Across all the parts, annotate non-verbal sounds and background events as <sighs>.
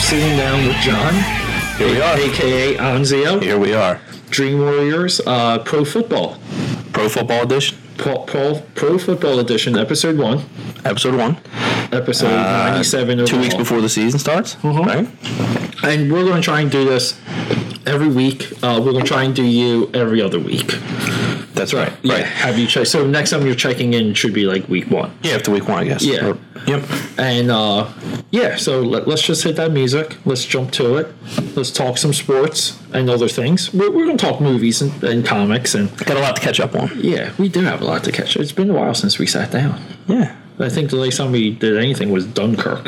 sitting down with John. Here we are. AKA Anzio. Here we are. Dream Warriors, uh, Pro Football. Pro Football Edition, Pro, Pro, Pro Football Edition, Episode 1. Episode 1. Episode Uh, 97 Two weeks before the season starts, Mhm. right? And we're going to try and do this every week. Uh, we're going to try and do you every other week. That's right. Yeah, Right. have you checked? So next time you're checking in should be like week one. Yeah, after week one, I guess. Yeah. Or- yep. And uh, yeah, so let, let's just hit that music. Let's jump to it. Let's talk some sports and other things. We're, we're going to talk movies and, and comics. And Got a lot to catch up on. yeah, we do have a lot to catch. Up. It's been a while since we sat down. Yeah. I think the last time we did anything was Dunkirk.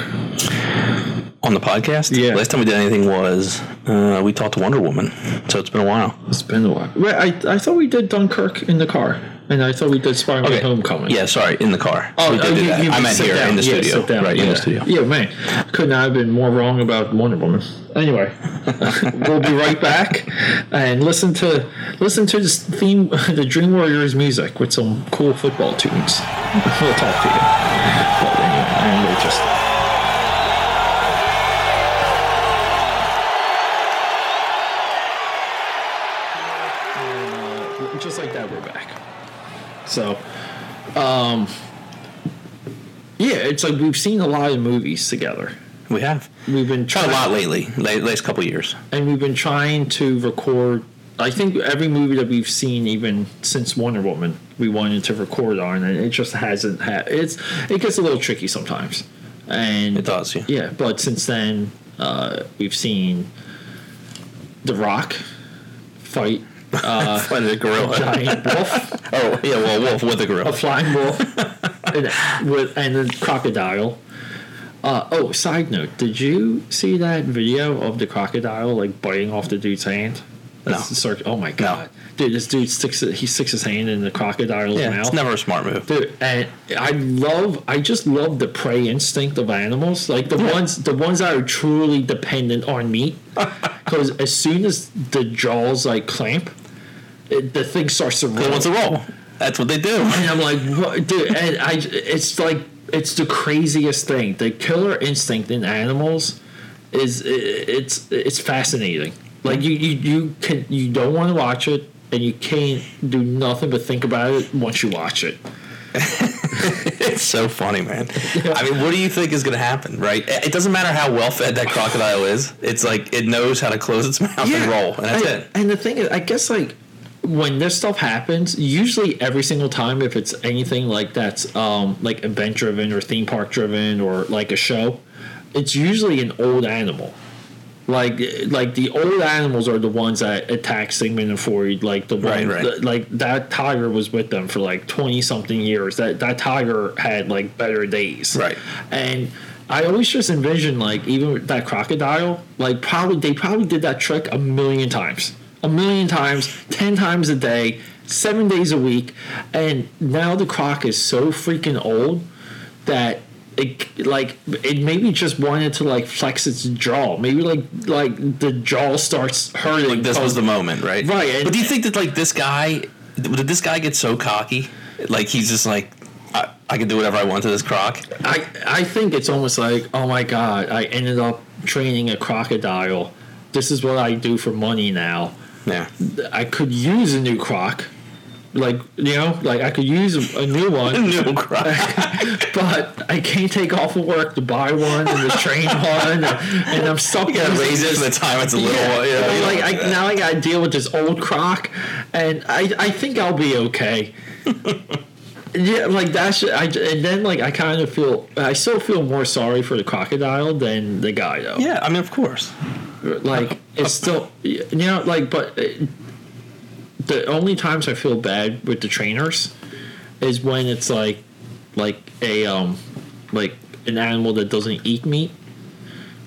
On the podcast? Yeah. Last time we did anything was uh, we talked to Wonder Woman. So it's been a while. It's been a while. Wait, I, I thought we did Dunkirk in the car. And I thought we did Spider-Man Homecoming. Yeah, sorry, in the car. Oh, we did oh, do you- that. you I meant here down. in the Yeah, studio. down. Right, yeah. in the studio. Yeah, man. Could not have been more wrong about Wonder Woman. Anyway, <laughs> we'll be right back and listen to listen to this theme, <laughs> the Dream Warriors music with some cool football tunes. <laughs> We'll talk to you. But anyway, and we'll just. So, um, yeah, it's like we've seen a lot of movies together. We have. We've been Tried a lot lately, la- last couple years. and we've been trying to record. I think every movie that we've seen, even since Wonder Woman, we wanted to record on, and it just hasn't had. It's it gets a little tricky sometimes, and It does, yeah. yeah. But since then, uh, we've seen The Rock fight uh, <laughs> a gorilla. giant wolf. <laughs> Oh, yeah, well, wolf with a gorilla. a flying wolf and, with, and a crocodile. Uh, oh, side note, did you see that video of the crocodile like biting off the dude's hand? That's No. circ- oh my god, dude! This dude sticks he sticks his hand in the crocodile's Yeah, mouth. it's never a smart move. Dude, and I love, I just love the prey instinct of animals, like the ones, the ones that are truly dependent on meat. <laughs> Because as soon as the jaws like clamp, it, the thing starts to roll. wants to roll? That's what they do. And I'm like, what, dude? And I, it's like, it's the craziest thing. The killer instinct in animals is, it's, it's fascinating. Like you, you, you can, you don't want to watch it, and you can't do nothing but think about it once you watch it. <laughs> It's so funny, man. I mean, what do you think is going to happen, right? It it doesn't matter how well fed that crocodile is. It's like it knows how to close its mouth and roll, and that's and, it. And the thing is, I guess like when this stuff happens, usually every single time, if it's anything like that's um, like event driven or theme park driven or like a show, it's usually an old animal. Like like the old animals are the ones that attack Sigmund and Freud. Like the Right, one, right. the- like that tiger was with them for like twenty something years. That that tiger had like better days. Right. And I always just envision like even that crocodile, like probably they probably did that trick a million times, a million times, ten times a day, seven days a week, and now the croc is so freaking old that it like it maybe just wanted to like flex its jaw. Maybe like like the jaw starts hurting. Like this was the moment, right? Right, and- but do you think that like this guy, did this guy get so cocky? Like he's just like, I, I can do whatever I want to this croc. I I think it's almost like, oh my god, I ended up training a crocodile. This is what I do for money now. Yeah. I could use a new croc. Like, you know, like I could use a new <laughs> one, No croc. <laughs> but I can't take off of work to buy one and to train <laughs> one, and, and I'm stuck. You gotta raise it this- the time it's a little. yeah, one. Yeah. You know. like I, now I gotta deal with this old croc, and I, I think I'll be okay. yeah, like that's I and then like I kind of feel I still feel more sorry for the crocodile than the guy though. yeah. I mean, of course. Like it's still you know like but uh, the only times I feel bad with the trainers is when it's like like a um like an animal that doesn't eat meat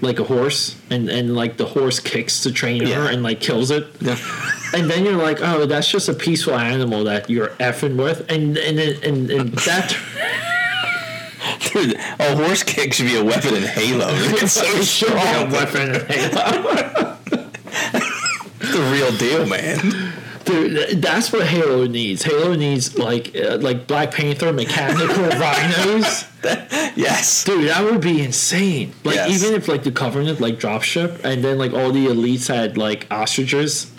like a horse and and like the horse kicks the trainer Yeah. and like kills it Yeah. and then you're like oh that's just a peaceful animal that you're effing with and and and, and, and that <laughs> Dude, a horse kick should be a weapon in Halo. <laughs> It's so it should be a strong. weapon in Halo. <laughs> The real deal, man. Dude, that's what Halo needs. Halo needs like uh, like Black Panther mechanical <laughs> rhinos. yes. Dude, that would be insane. Like Yes. even if like the Covenant like dropship and then like all the elites had like ostriches.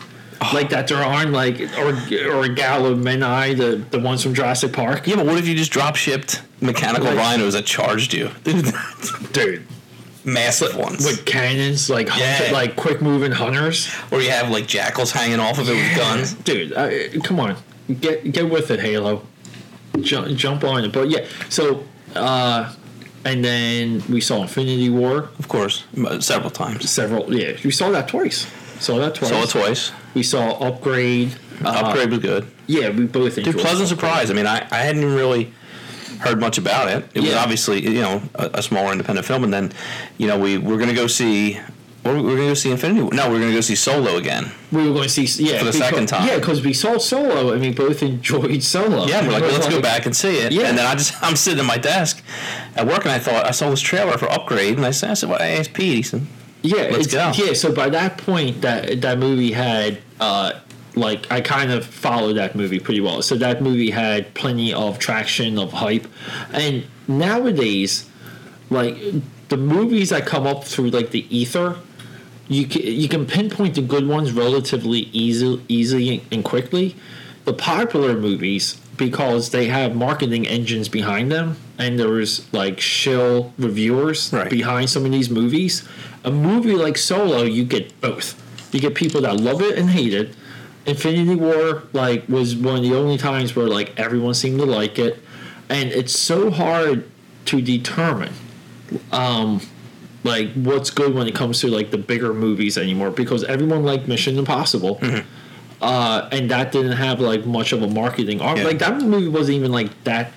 Like that there aren't like or or Galliumeni, the the ones from Jurassic Park. Yeah, but what if you just drop shipped mechanical Like- rhinos that charged you? <laughs> Dude. Massive ones. With cannons, like Yeah. like quick moving hunters. or you have like jackals hanging off of it with guns. Dude, uh, come on. Get get with it, Halo. Jump, jump on it. But yeah, so uh and then we saw Infinity War Of course, several times. several yeah, we saw that twice. Saw that twice. Saw it twice. We saw Upgrade. Uh, Upgrade was good. Yeah, we both enjoyed Dude, pleasant Upgrade. surprise. I mean, I, I hadn't really heard much about it. It was obviously you know a, a smaller independent film, and then you know we we're gonna go see. We're gonna go see Infinity. No, we're gonna go see Solo again. We were going to see yeah For the because- second time. Yeah, because we saw Solo and we both enjoyed Solo. Yeah, we're like, well, let's go back and see it. Yeah. And then I just <laughs> I'm sitting at my desk at work, and I thought I saw this trailer for Upgrade, and I said, I said, well, I asked Pete. He said, Yeah, Let's go. Yeah, so by that point, that that movie had uh, like I kind of followed that movie pretty well. So that movie had plenty of traction, of hype, and nowadays, like the movies that come up through like the ether, you can, you can pinpoint the good ones relatively easy, easily and quickly. The popular movies because they have marketing engines behind them, and there's like shill reviewers Right. behind some of these movies. A movie like Solo, you get both. You get people that love it and hate it. Infinity War like was one of the only times where like everyone seemed to like it, and it's so hard to determine um like what's good when it comes to like the bigger movies anymore because everyone liked Mission Impossible. Uh, and that didn't have like much of a marketing arm. Yeah. Like that movie wasn't even like that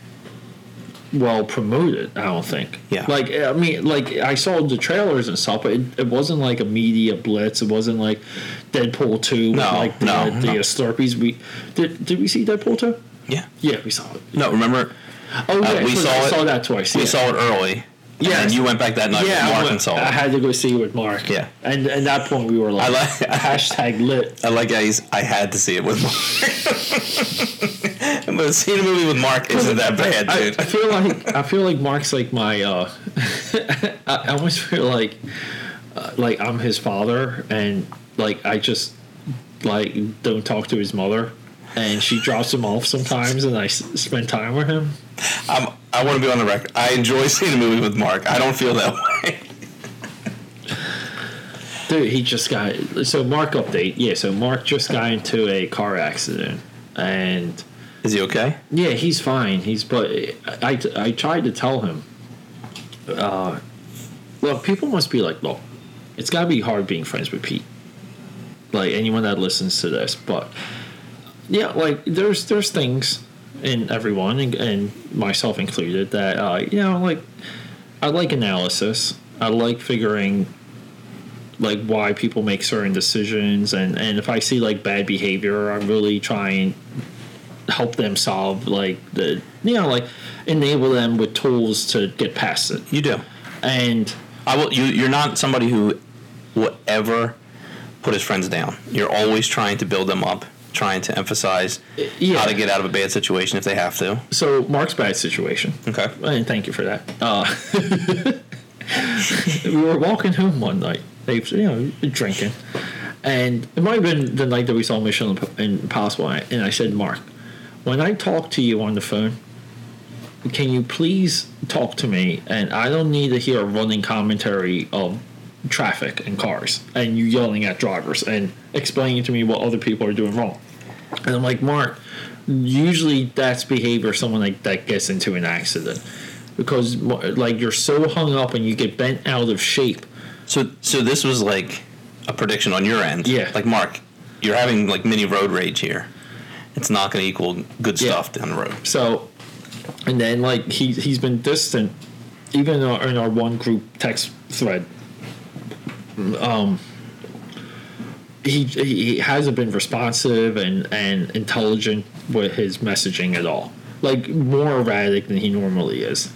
well promoted. I don't think. Yeah. Like I mean, like I saw the trailers and stuff, but it, it wasn't like a media blitz. It wasn't like Deadpool two. with, No, like the, no, the no. Slurpees. We did. Did we see Deadpool two? yeah. Yeah, we saw it. No, remember Oh yeah, Uh, we saw I it- saw that twice. we yeah. saw it early. Yeah, and you went back that night yeah, with I Mark went- and it. I had to go see it with Mark. Yeah. and at that point we were like, I like- <laughs> hashtag lit. I like he's, I had to see it with Mark. <laughs> but seeing a movie with Mark isn't that bad, I, dude. I feel like I feel like Mark's like my. Uh, <laughs> I I almost feel like uh, like I'm his father, and like I just like don't talk to his mother, and she drops him off sometimes, and I s- spend time with him. I'm, I want to be on the record. I enjoy seeing a movie with Mark. I don't feel that <laughs> way. Dude, he just got so Mark update. Yeah, so Mark just got into a car accident, and Is he okay? Yeah, he's fine. He's but I, I tried to tell him. Uh, look, people must be like, look, it's got to be hard being friends with Pete. Like anyone that listens to this, but yeah, like there's there's things in everyone and, and myself included that uh, you know like I like analysis. I like figuring like why people make certain decisions and and if I see like bad behavior, I really try and help them solve like the you know like enable them with tools to get past it You do. and I will. You, you're not somebody who will ever put his friends down. You're always trying to build them up, trying to emphasize yeah. how to get out of a bad situation if they have to. so mark's bad situation. Okay. and thank you for that. Uh <laughs> we were walking home one night. You know drinking. And it might have been the night that we saw mission impossible and i said mark when i talk to you on the phone can you please talk to me? And i don't need to hear a running commentary of traffic and cars and you yelling at drivers and explaining to me what other people are doing wrong and i'm like mark usually that's behavior someone like that gets into an accident because like you're so hung up and you get bent out of shape So, so this was like a prediction on your end. Yeah. Like Mark, you're having like mini road rage here. It's not going to equal good Yeah. stuff down the road. So, and then like he he's been distant, even in our, in our one group text thread. Um, he he hasn't been responsive and and intelligent with his messaging at all. Like more erratic than he normally is.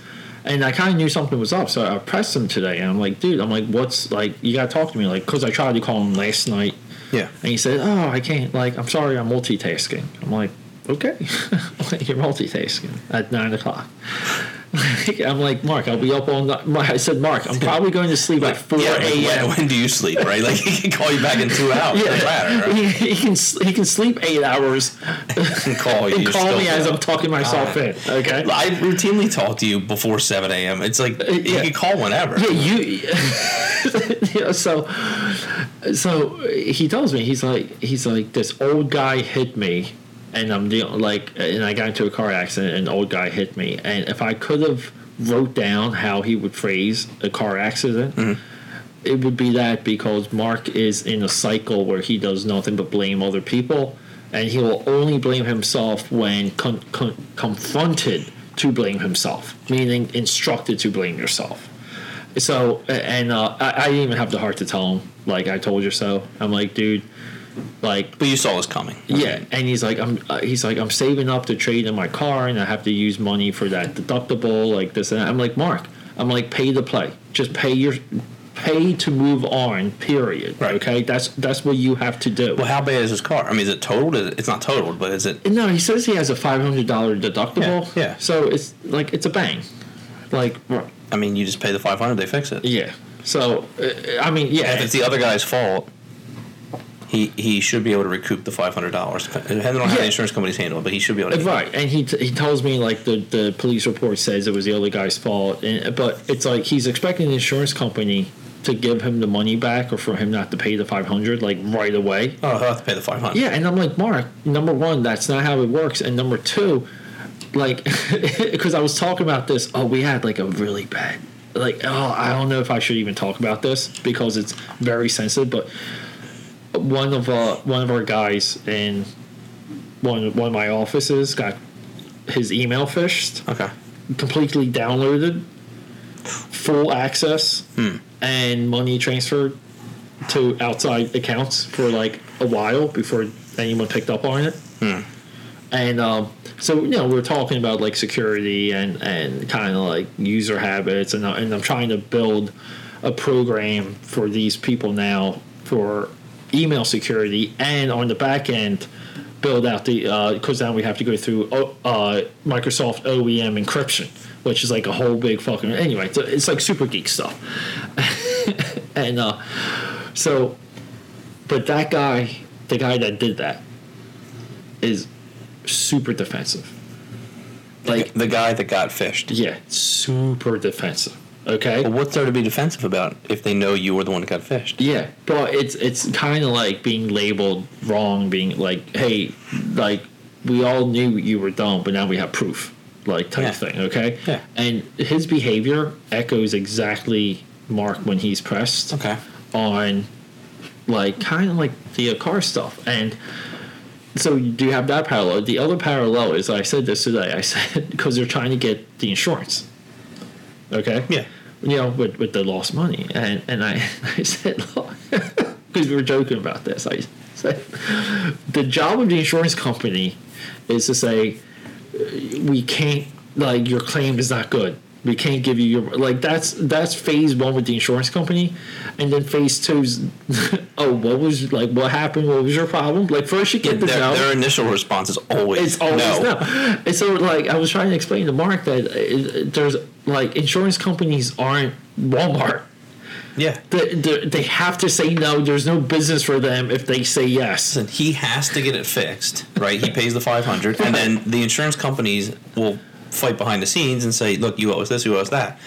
And I kind of knew something was up, so I pressed him today, and I'm like, dude, I'm like, what's like? You gotta talk to me, like, cause I tried to call him last night, Yeah. And he said, "Oh, I can't. Like, I'm sorry, I'm multitasking." I'm like, "Okay, <laughs> you're multitasking at nine o'clock." <laughs> I'm like, Mark, I'll be up all night. I said, Mark, I'm probably going to sleep at 4 Yeah, a.m. when, when do you sleep, right? Like he can call you back in two hours. Yeah, matter, right? he, he can he can sleep eight hours And <laughs> call you. <laughs> and call me as up. I'm talking myself in. Okay. I routinely talk to you before 7 a.m. It's like Uh, yeah. you can call whenever. Yeah, you. yeah, so, so he tells me he's like he's like this old guy hit me, and I'm dealing like, and I got into a car accident, and an old guy hit me, and if I could have wrote down how he would phrase a car accident. It would be that because Mark is in a cycle where he does nothing but blame other people, and he will only blame himself when con- con- confronted to blame himself, meaning instructed to blame yourself. So, and uh, I, I didn't even have the heart to tell him, like, I told you so. I'm like, dude, like, But you saw this coming. yeah, and he's like, I'm, uh, he's like, I'm saving up to trade in my car, and I have to use money for that deductible, like this and that. I'm like, Mark, I'm like, pay to play, just pay your, pay to move on. Period. Right. Okay, that's that's what you have to do. Well, how bad is his car? I mean, is it totaled? Is it- It's not totaled, but is it? No, he says he has a five hundred dollar deductible. Yeah, yeah. So it's like it's a bang, like I mean, you just pay the 500, they fix it. yeah. So uh, I mean, yeah. If it's the other guy's fault, he he should be able to recoup the $500. Depending on how Yeah. the insurance companies handle it, but he should be able to. Right, and he, t- he tells me like the, the police report says it was the other guy's fault, and, but it's like he's expecting the insurance company to give him the money back or for him not to pay the five hundred like right away. Oh, he'll have to pay the 500. Yeah, and I'm like Mark. Number one, that's not how it works, and number two, like <laughs> because I was talking about this. Oh, we had like a really bad. Like oh, I don't know if I should even talk about this because it's very sensitive. But one of uh, one of our guys in one one of my offices got his email phished. Okay. completely downloaded, full access, and money transferred to outside accounts for like a while before anyone picked up on it. And um, so you know we we're talking about like security and and kind of like user habits, and and I'm trying to build a program for these people now for email security, and on the back end build out the because now we have to go through uh, Microsoft OME encryption, which is like a whole big fucking anyway. It's, it's like super geek stuff, <laughs> and uh, so, but that guy, the guy that did that, is super defensive. Like, the guy that got phished. yeah, super defensive. Okay. Well, what's there to be defensive about if they know you were the one that got phished? Yeah, but it's it's kind of like being labeled wrong, being like, hey, like we all knew you were dumb, but now we have proof, like type Yeah. thing. Okay. Yeah. And his behavior echoes exactly Mark when he's pressed Okay. on, like kind of like the car stuff, and so do you do have that parallel. The other parallel is I said this today. I said because they're trying to get the insurance. Okay. Yeah. You know, with, with the lost money, and and I <laughs> I said because <laughs> we were joking about this. I said the job of the insurance company is to say we can't like your claim is not good. We can't give you your like that's that's phase one with the insurance company, and then phase two's <laughs> oh what was like what happened? What was your problem? Like first you get the Their, no. their initial response is always It's always no. no. And so, like, I was trying to explain to Mark that uh, there's like insurance companies aren't Walmart. Yeah. They, they, they have to say no. There's no business for them if they say yes. Listen, he has to get it fixed, right? He pays the 500 and then the insurance companies will fight behind the scenes and say, "Look, you owe us this, you owe us that."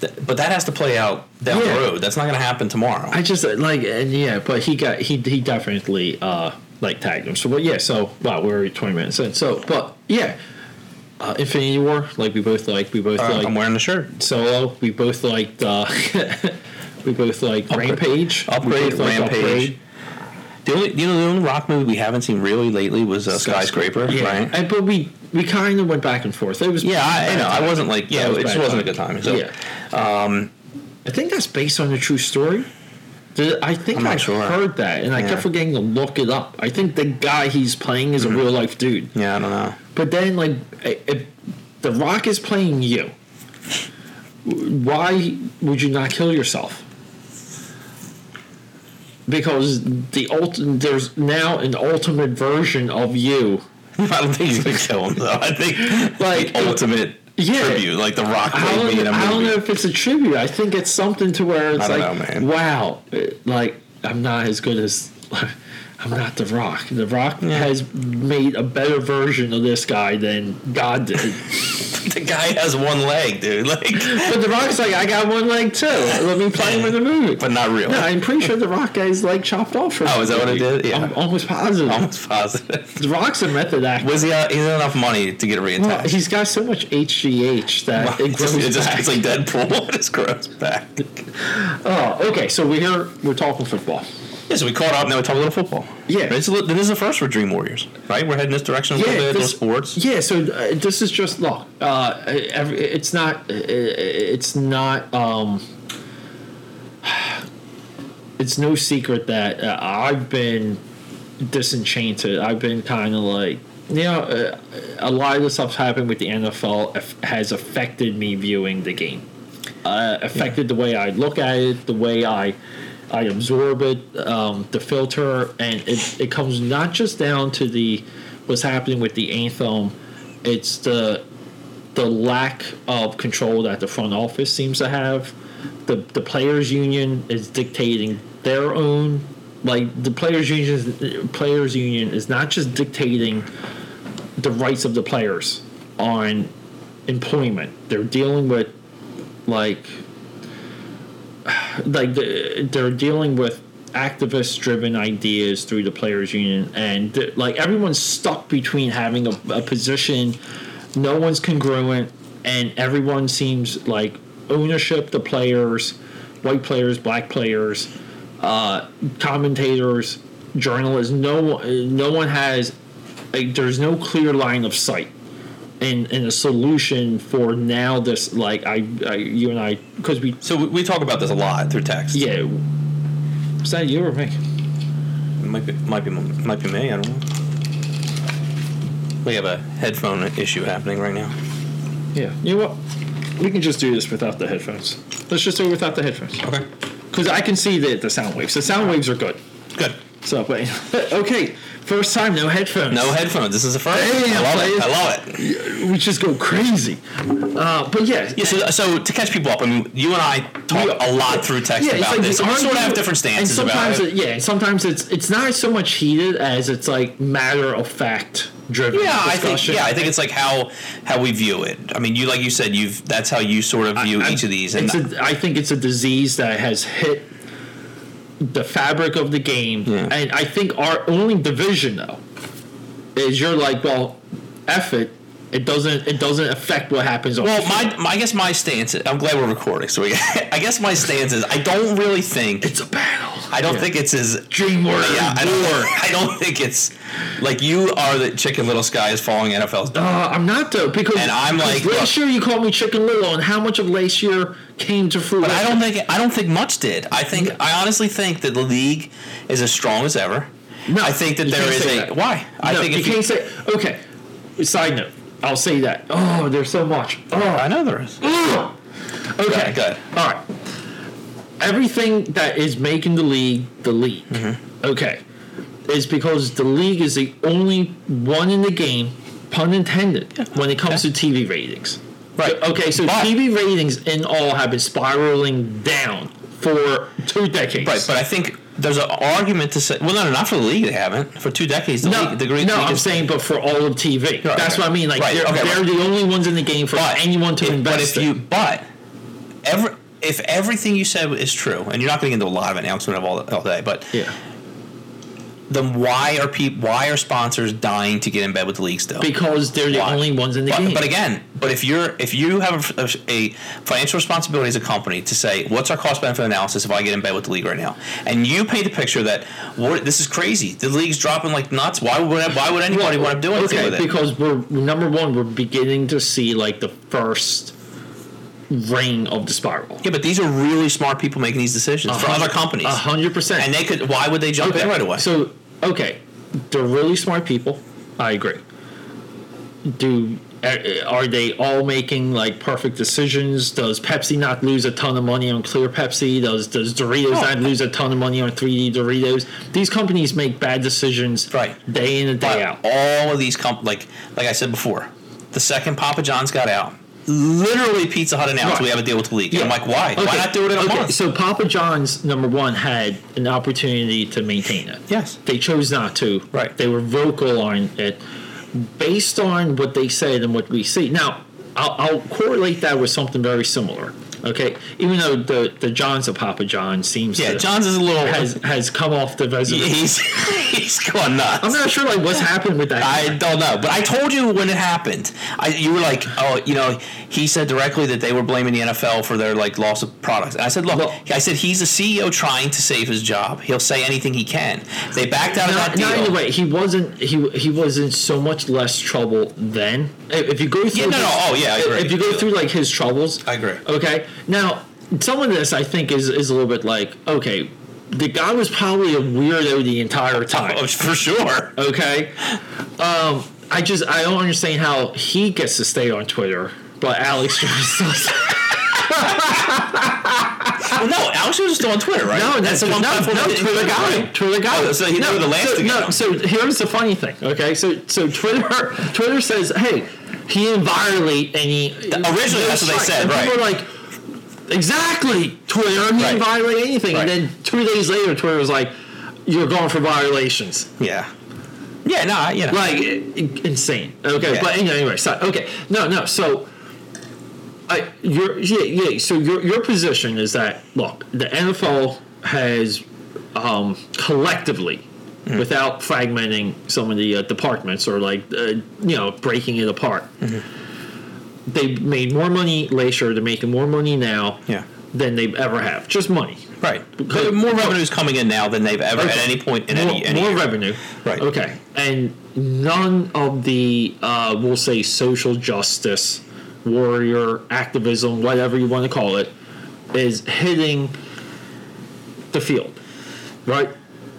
But that has to play out down Yeah. the road. That's not going to happen tomorrow. I just uh, like and yeah, but he got he he definitely uh like tagged him. So but yeah, so wow, we're already twenty minutes in. So but yeah, uh, Infinity War, like we both like we both Uh, like I'm wearing the shirt. Solo. We both liked uh, <laughs> we both like Upgrade- Rampage. Upgrade, both liked Rampage. The only, you know, the only rock movie we haven't seen really lately was uh, Skyscraper, Yeah, right? and, but we we kind of went back and forth. It was Yeah, I, I know. I wasn't like, yeah, was it just wasn't a good time. So, yeah, um, I think that's based on a true story. I think I'm I sure. heard that, and I Yeah. kept forgetting to look it up. I think the guy he's playing is a mm-hmm. real life dude. yeah, I don't know. But then, like, if The Rock is playing you, why would you not kill yourself? because the ult- there's now an ultimate version of you. <laughs> I don't think he's gonna kill him though. I think Like, ultimate yeah. tribute, like the Rock I made me in don't, a I don't know if it's a tribute. I think it's something to where it's like, know, wow, like I'm not as good as. I'm not The Rock. The Rock has made a better version of this guy than God did. <laughs> the guy has one leg, dude. <laughs> Like, but The Rock's like, I got one leg too. Let me play him in the movie. but not real. No, I'm pretty sure The Rock his leg chopped off. For Oh, is that what it did? Yeah. I'm almost positive. Almost positive. The Rock's a method actor. Was he? Uh, he had enough money to get it Well, reattached. he's got so much HGH that it grows <laughs> it just back. it's like Deadpool. it just grows back. oh, okay. So we're here. We're talking football. Yeah, so we caught up. Now we talk a little football. Yeah. This is, this is the first for Dream Warriors, right? We're heading this direction a little bit. This- sports. Yeah, so uh, this is just look. Uh, it's not. uh, It's not. Um, <sighs> it's no secret that uh, I've been disenchanted. I've been kind of like you know uh, a lot of the stuff's happened with the NFL has affected me viewing the game. Uh, affected the way I look at it, the way I I absorb it, um, the filter, and it, it comes not just down to the what's happening with the anthem. It's the the lack of control that the front office seems to have. The the players union is dictating their own like the players union players union is not just dictating the rights of the players on employment. They're dealing with like like the, they're dealing with activist driven ideas through the players union and like everyone's stuck between having a, a position no one's congruent and everyone seems like ownership the players white players black players uh, commentators journalists no no one has like, there's no clear line of sight and, and a solution for now this like I, I you and I because we So we, we talk about this a lot through text. yeah was that you or me It might be, might be, might be me. I don't know. We have a headphone issue happening right now. yeah you know what we can just do this without the headphones let's just do it without the headphones Okay. because I can see the, the sound waves the sound waves are good Good. so but <laughs> okay first time no headphones No headphones. This is the first. Damn, I love it. I love it. we just go crazy uh, but yeah Yeah, so, so to catch people up, I mean, you and I talk We- a lot through text it's about like this. we and we sort of have different stances and about sometimes it. yeah, sometimes it's it's not so much heated as it's like matter of fact driven. Yeah, I think yeah, I think it's like how how we view it. I mean, you like you said, you've that's how you sort of view I- each of these. And it's a, I think it's a disease that has hit the fabric of the game, Yeah. and I think our only division though is you're like, well, F it. It doesn't. It doesn't affect what happens. On well, my, my I guess my stance. Is, I'm glad we're recording. So we, <laughs> I guess my stance is I don't really think it's a battle. I don't Yeah. think it's as Dream Warrior yeah. I don't, <laughs> I don't think it's like you are the chicken little sky is falling NFL's. Uh, I'm not though because And I'm because like, last year you called me Chicken Little, and how much of last year came to fruition? But I don't think I don't think much did. I think I honestly think that the league is as strong as ever. No, I think that there can't is a that. why. I think you if you, can't say. Okay. Side note. I'll say that. Oh, there's so much. Oh, I know there is. ugh. Okay. good. All right. Everything that is making the league the league, Mm-hmm. okay, is because the league is the only one in the game, pun intended, when it comes to TV ratings. Right. Okay, so But- TV ratings in all have been spiraling down for two decades. Right, but I think there's an argument to say. Well, no, no, not for the league. They haven't for two decades. The No, league, the great no, league I'm saying, but for all of TV, Right, that's okay. what I mean. Like Right, they're, okay, they're right. the only ones in the game for but anyone to if, invest But if in. you, but every if everything you said is true, and you're not going to get into a lot of announcement of all, all day, but yeah, then why are people? Why are sponsors dying to get in bed with the league still? because they're the Why? only ones in the but, game. But again, but if you're if you have a, a financial responsibility as a company to say what's our cost benefit analysis if I get in bed with the league right now, and you paint the picture that what this is crazy, the league's dropping like nuts. Why would why would anybody want to do anything okay, with it? because we're number one, we're beginning to see like the first ring of the spiral. yeah, but these are really smart people making these decisions for other companies, A hundred percent. and they could. Why would they jump in right away? So okay, they're really smart people. I agree. Do Uh, Are they all making like perfect decisions? Does Pepsi not lose a ton of money on clear Pepsi? Does does Doritos Oh. not lose a ton of money on 3D Doritos? These companies make bad decisions Right. day in and day But out. all of these comp like like I said before, the second Papa John's got out, literally Pizza Hut announced Right. we have a deal with the league. And I'm like, why? Why not do it in a okay, month? So Papa John's number one had an opportunity to maintain it. Yes. They chose not to. Right. They were vocal on it based on what they said and what we see. Now, I'll, I'll correlate that with something very similar. Okay. Even though the, the John's of Papa John seems yeah, to John's is a little has has come off the reservation. He's <laughs> he's gone nuts. I'm not sure like what's happened with that. I don't know, but I told you when it happened. I, you were like, oh, you know, he said directly that they were blaming the NFL for their like loss of products. And I said, look, Well- I said he's a CEO trying to save his job. He'll say anything he can. They backed out of that deal. not in the way he wasn't he he was in so much less trouble then. If if you go through Yeah, no, no, oh, yeah, I agree. If you go through like his troubles, I agree. Okay, now some of this I think is is a little bit like okay, the guy was probably a weirdo the entire time. Oh, for sure. Okay, um, I just I don't understand how he gets to stay on Twitter, but Alex <laughs> Jones doesn't. Well, no, Alex is still on Twitter, right? No, that's the one no, platform no, Twitter guy. right? Twitter guy. Oh, so he no, the last so, no, so here's the funny thing. Okay, so so Twitter Twitter says, hey, he didn't violate any. Originally, that's what they said, And people right. are like, exactly, Twitter. He Right. violate anything. Right. And then two days later, Twitter was like, you're going for violations. Yeah. Yeah, no, you know. Like insane. Okay, Yeah. but anyway, anyway, so okay, no, no. So, I your yeah yeah. So your your position is that look, the NFL has um, collectively, Mm-hmm. without fragmenting some of the uh, departments or like uh, you know breaking it apart, Mm-hmm. They made more money last year. They're making more money now Yeah. than they ever have. Just money. Right. But more revenue is coming in now than they've ever at any point in more, any, any more year. revenue. Right. Okay. And none of the uh, we'll say social justice, warrior activism, whatever you want to call it, is hitting the field, right?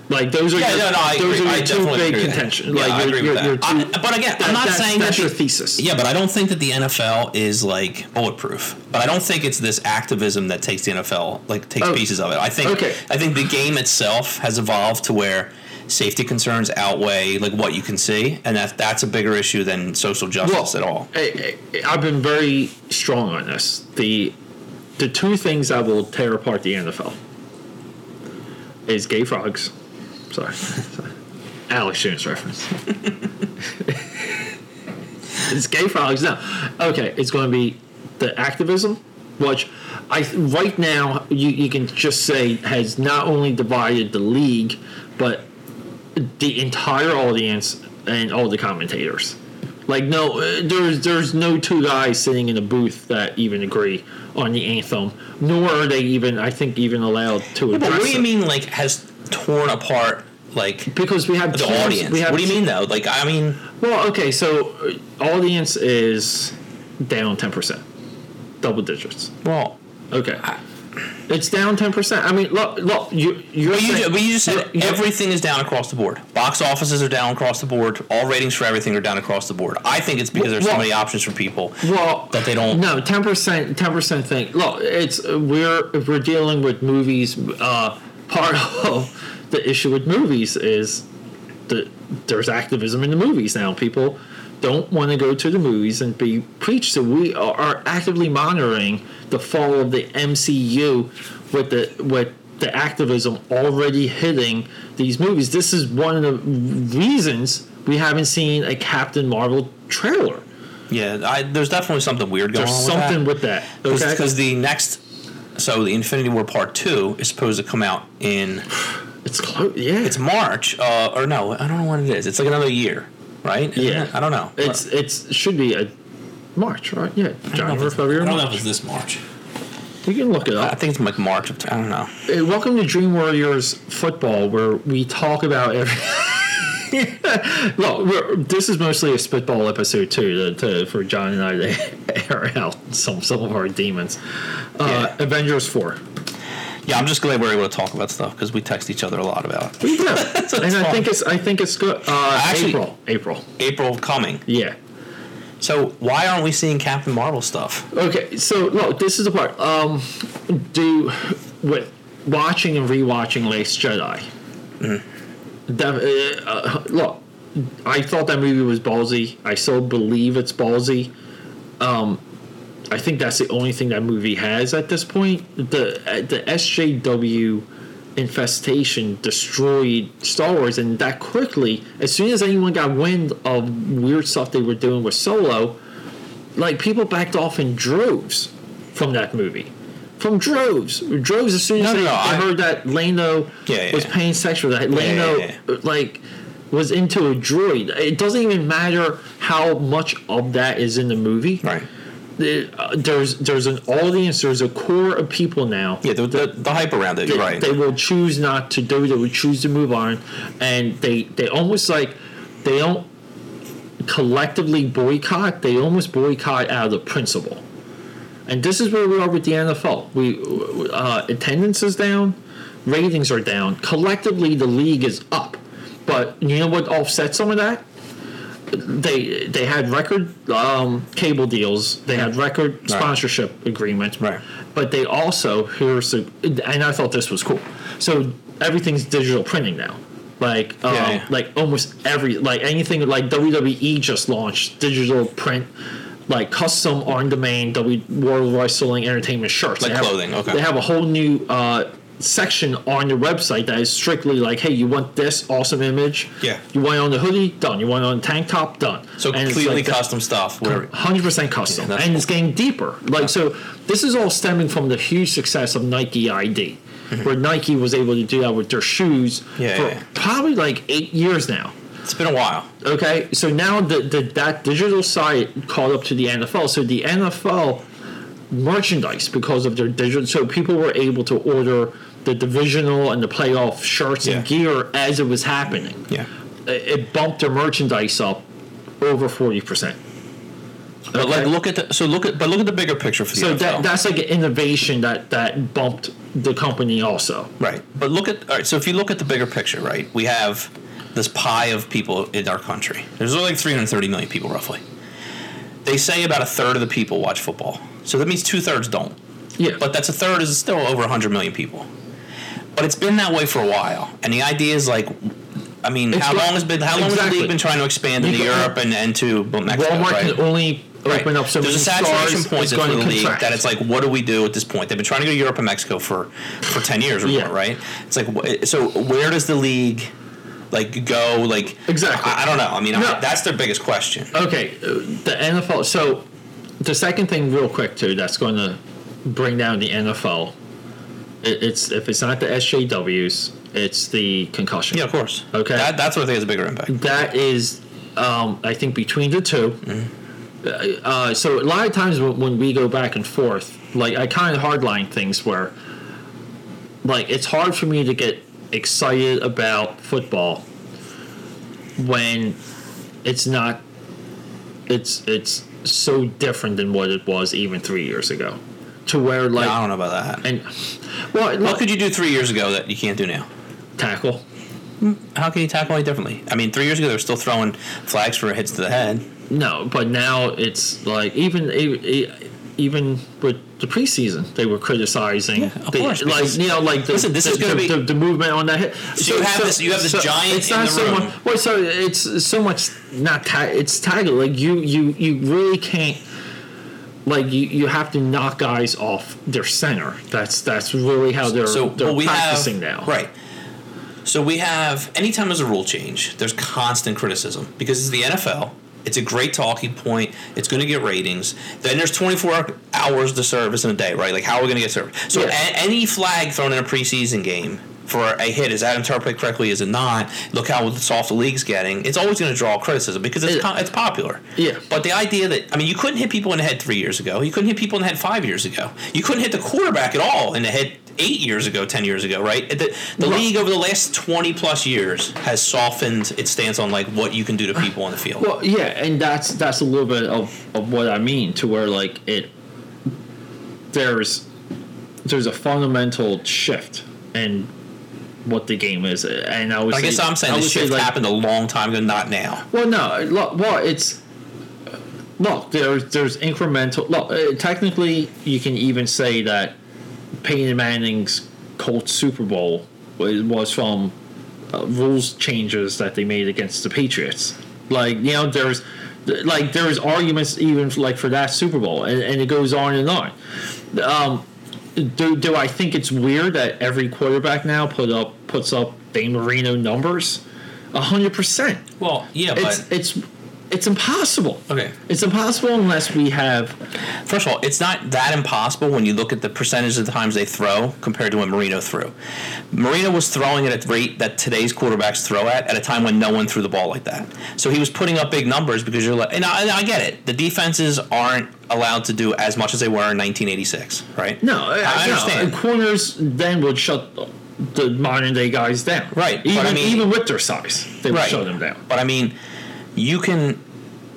Like those are Yeah, your, no, no, I those agree. are your two definitely big that. contention. Yeah, like I agree with that. two, I- but again, I'm not that's, saying that's that your thesis. Yeah, but I don't think that the NFL is like bulletproof. But I don't think it's this activism that takes the NFL like takes Oh, pieces of it. I think okay. I think the game itself has evolved to where safety concerns outweigh like what you can see, and that that's a bigger issue than social justice at all. I- I've been very strong on this. The the two things that will tear apart the NFL is gay frogs. Sorry, Sorry. Alex Jones reference. <laughs> it's gay frogs. now. okay. It's going to be the activism, which I right now you, you can just say has not only divided the league, but the entire audience and all the commentators. Like no, uh, there's there's no two guys sitting in a booth that even agree on the anthem, nor are they even I think even allowed to But address what do you mean like has torn apart like Because we have the teams- audience? Have What do you mean though? Like I mean, Well, okay, so uh, audience is down ten percent, double digits. well, Okay, it's down ten percent. I mean, look, look, you you're But you, saying- but you just said you're- you're- everything is down across the board. Box offices are down across the board. All ratings for everything are down across the board. I think it's because there's so Well- many options for people. well that they don't- no 10% 10% thing look it's we're if we're dealing with movies uh part of the issue with movies is that there's activism in the movies now people don't want to go to the movies and be preached so we are, actively monitoring the fall of the mcu with the with the activism already hitting these movies this is one of the reasons we haven't seen a captain marvel trailer Yeah, I, there's definitely something weird going there's on. something with with that. that. Okay. because the next, so the Infinity War Part Two is supposed to come out in it's close. Yeah. it's March, uh, or no, I don't know when it is. It's like another year, right? Isn't Yeah. it? I don't know. it's it's should be a March, right? Yeah. I don't know if January, it's- February. I don't know if it's this March. We can look it up. I think it's like March of. I don't know. Hey, welcome to Dream Warriors football, where we talk about every. <laughs> <laughs> We're, this is mostly a spitball episode too, to, to, for John and I to <laughs> air out some some of our demons. Uh, Yeah. Avengers four. Yeah, I'm just glad we're able to talk about stuff because we text each other a lot about it. We do, <laughs> and it's I fun. think it's I think it's good. Uh, Actually- April, April. April coming. Yeah. So why aren't we seeing Captain Marvel stuff? Okay, so look, this is the part. Um, do with watching and rewatching Last Jedi. That, uh, uh, look, I thought that movie was ballsy. I still believe it's ballsy. Um, I think that's the only thing that movie has at this point. The uh, the SJW infestation destroyed Star Wars, and that quickly, as soon as anyone got wind of weird stuff they were doing with Solo, like people backed off in droves from that movie. From droves, droves. As soon as No, no, they, no, I- heard that Lando Yeah, yeah, was yeah. paying sex for that, Lando yeah, like was into a droid. It doesn't even matter how much of that is in the movie. Right. The- uh, there's there's an audience. There's a core of people now Yeah, the, the, the hype around it. they, right. they will choose not to do. They will choose to move on, and they they almost like they don't collectively boycott. They almost boycott out of principle. And this is where we are with the NFL. We uh, attendance is down, ratings are down. Collectively, the league is up. But you know what offsets some of that? They they had record um, cable deals. They had record sponsorship agreements. Right. But they also here's the, and I thought this was cool. So everything's digital printing now. Like um, Yeah, yeah. like almost every like anything like WWE just launched digital print like custom on demand W World Wrestling Entertainment shirts. Like They have- clothing, okay. They have a whole new uh, section on your website that is strictly like, hey, you want this awesome image? Yeah. You want it on the hoodie? Done. You want it on the tank top? Done. so And completely like that- custom stuff. Whatever. Hundred percent custom, Yeah, and it's getting deeper. Like so, this is all stemming from the huge success of Nike ID, where Nike was able to do that with their shoes Mm-hmm. Yeah, for yeah, yeah. probably like eight years now. It's been a while. Okay, so now the, the that digital side caught up to the NFL. So the NFL merchandise because of their digital. So people were able to order the divisional and the playoff shirts and gear as it was happening. Yeah. It it bumped their merchandise up over forty percent. But like, look at the so look at but look at the bigger picture for the So NFL. that that's like an innovation that that bumped the company also. Right. But look at all right. So if you look at the bigger picture, right, we have this pie of people in our country. There's only like 330 million people roughly. They say about a third of the people watch football. So that means two thirds don't. Yeah, But that's a third is still over 100 million people. But it's been that way for a while. And the idea is like, I mean, It's how long has been how long has the league been trying to expand into Europe and, and to Mexico? Walmart right? can only Right. open up so There's a saturation point for the league that it's like, what do we do at this point? They've been trying to go to Europe and Mexico for for ten years or Yeah. more, right? It's like, so where does the league like go? Like, Exactly. I, I don't know. I mean, No. I, that's their biggest question. Okay, uh, the NFL. So, the second thing, real quick, too, that's going to bring down the NFL. It, it's if it's not the SJWs, it's the concussion. Yeah, of course. Okay. that, that's what I think has a bigger impact. That is, um, I think, between the 2 Mm-hmm. Uh, so a lot of times when, when we go back and forth, like I kind of hardline things where, like, it's hard for me to get excited about football when it's not. It's it's so different than what it was even three years ago, to where like I don't know about that. and well, What look, could you do three years ago that you can't do now? tackle. Hmm, how can you tackle any differently? I mean, three years ago they were still throwing flags for hits to the head. No, but now it's like even even with the preseason, they were criticizing. Yeah, of the- course, like you know, like the, Listen, this the, is gonna the, be- the, the movement on that hit. So you have this- you have this giant It's in not the so room. much. Well, so it's so much not tag. It's tag. Like you, you, you really can't. Like you, you have to knock guys off their center. That's that's really how they're so they're what we practicing have now. right so we have anytime there's a rule change there's constant criticism because it's the nfl it's a great talking point. It's going to get ratings. Then there's 24 hours to service in a day right? Like how are we going to get served so Yeah. a- any flag thrown in a preseason game for a hit is that interpreted correctly is it not look how soft the league's getting it's always going to draw criticism because it's, Yeah. it's popular Yeah. but the idea that I mean, you couldn't hit people in the head three years ago. You couldn't hit people in the head five years ago. You couldn't hit the quarterback at all in the head eight years ago, ten years ago, right? The, the Right. league over the last twenty plus years has softened its stance on like what you can do to people on the field. Well, yeah, and that's that's a little bit of, of what I mean to where like it there's there's a fundamental shift in what the game is, and I would I say, guess I'm saying I this shift like, happened a long time ago, not now. Well, no, look, well, it's look, there's there's incremental. Look, uh, technically, you can even say that Peyton Manning's Colts Super Bowl was, was from uh, rules changes that they made against the Patriots. Like you know, there's like there's arguments even like for that Super Bowl, and, and it goes on and on. Um, do, do I think it's weird that every quarterback now put up puts up Dan Marino numbers? A hundred percent. Well, yeah, It's but it's it's impossible. Okay. It's impossible unless we have first of all, it's not that impossible when you look at the percentage of the times they throw compared to when Marino threw. Marino was throwing at a rate that today's quarterbacks throw at at a time when no one threw the ball like that. So he was putting up big numbers because you're like, and I, and I get it. The defenses aren't allowed to do as much as they were in 1986, right? no. I, I understand. and corners then would shut the modern day guys down. Right, Even I mean- even with their size, they would right. shut them down. But I mean, you can.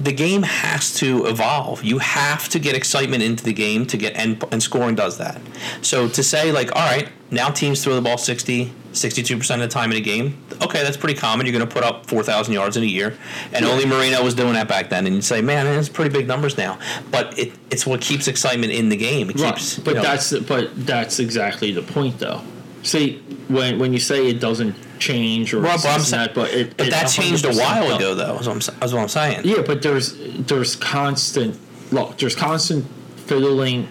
The game has to evolve. You have to get excitement into the game to get and, and scoring does that. So to say like, all right, now teams throw the ball 60, 62% of the time in a game. Okay, that's pretty common. You're going to put up 4,000 yards in a year. And only Marino was doing that back then. And you'd say, man, it's pretty big numbers now. But it, it's what keeps excitement in the game. It keeps, Right. But you know- that's but that's exactly the point, though. See, when when you say it doesn't change or Well, but I'm and saying- that, but it but it that changed a while ago, though. Is what I'm, is what I'm saying. Yeah, but there's there's constant look, there's constant fiddling,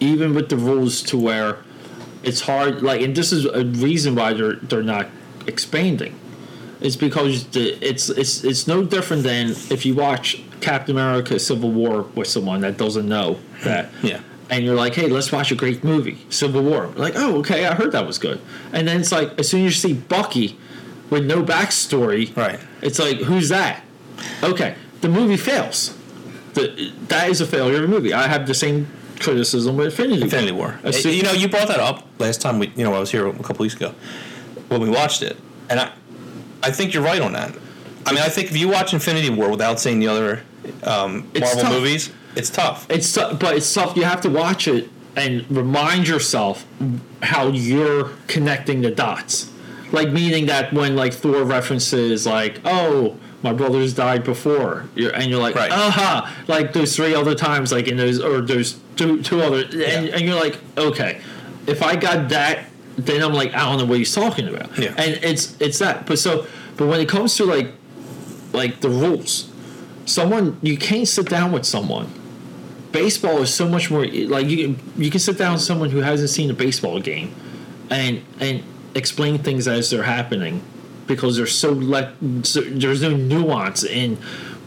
even with the rules to where it's hard. Like, and this is a reason why they're they're not expanding. It's because the, it's it's it's no different than if you watch Captain America: Civil War with someone that doesn't know that. Yeah. And you're like, hey, let's watch a great movie, Civil War. Like, oh, okay, I heard that was good. And then it's like, as soon as you see Bucky with no backstory, Right. it's like, who's that? Okay, the movie fails. The, that is a failure of a movie. I have the same criticism with Infinity, Infinity War. Soon- you know, you brought that up last time we, you know, I was here a couple weeks ago when we watched it, and I, I think you're right on that. I mean, I think if you watch Infinity War without seeing the other um, Marvel tough. movies, it's tough. it's but it's tough. You have to watch it and remind yourself how you're connecting the dots. Like meaning that when like Thor references like, oh, my brothers died before, you're, and you're like, Right. aha, like those three other times, like in those or those two two other, and, and you're like, okay, if I got that, then I'm like, I don't know what he's talking about. Yeah. And it's it's that, but so but when it comes to like like the rules, someone you can't sit down with someone baseball is so much more like you can you can sit down with someone who hasn't seen a baseball game and and explain things as they're happening because there's so let so there's no nuance in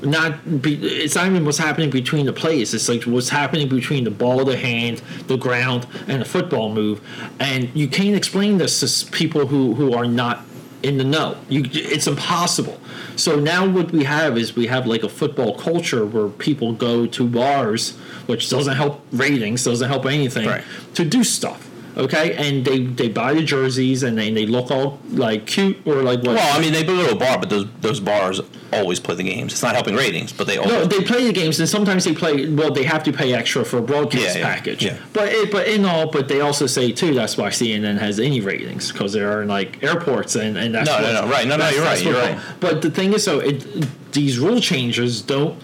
not be, it's not even what's happening between the plays. It's like what's happening between the ball the hand the ground and the football move. And you can't explain this to people who who are not in the know. You, it's impossible. So now what we have is we have like a football culture where people go to bars, which doesn't help ratings, doesn't help anything, Right. to do stuff. Okay, and they they buy the jerseys and they, they look all like cute or like what? Well, I mean, they go to a bar, but those those bars always play the games. It's not helping ratings, but they always. No, they play the games, and sometimes they play. Well, they have to pay extra for a broadcast Yeah, yeah, package. yeah. But it, but in all, but they also say too that's why CNN has any ratings because they are in like airports and and that's No, no, no, right. No, no, you're right, you're football. But the thing is, so it these rule changes don't.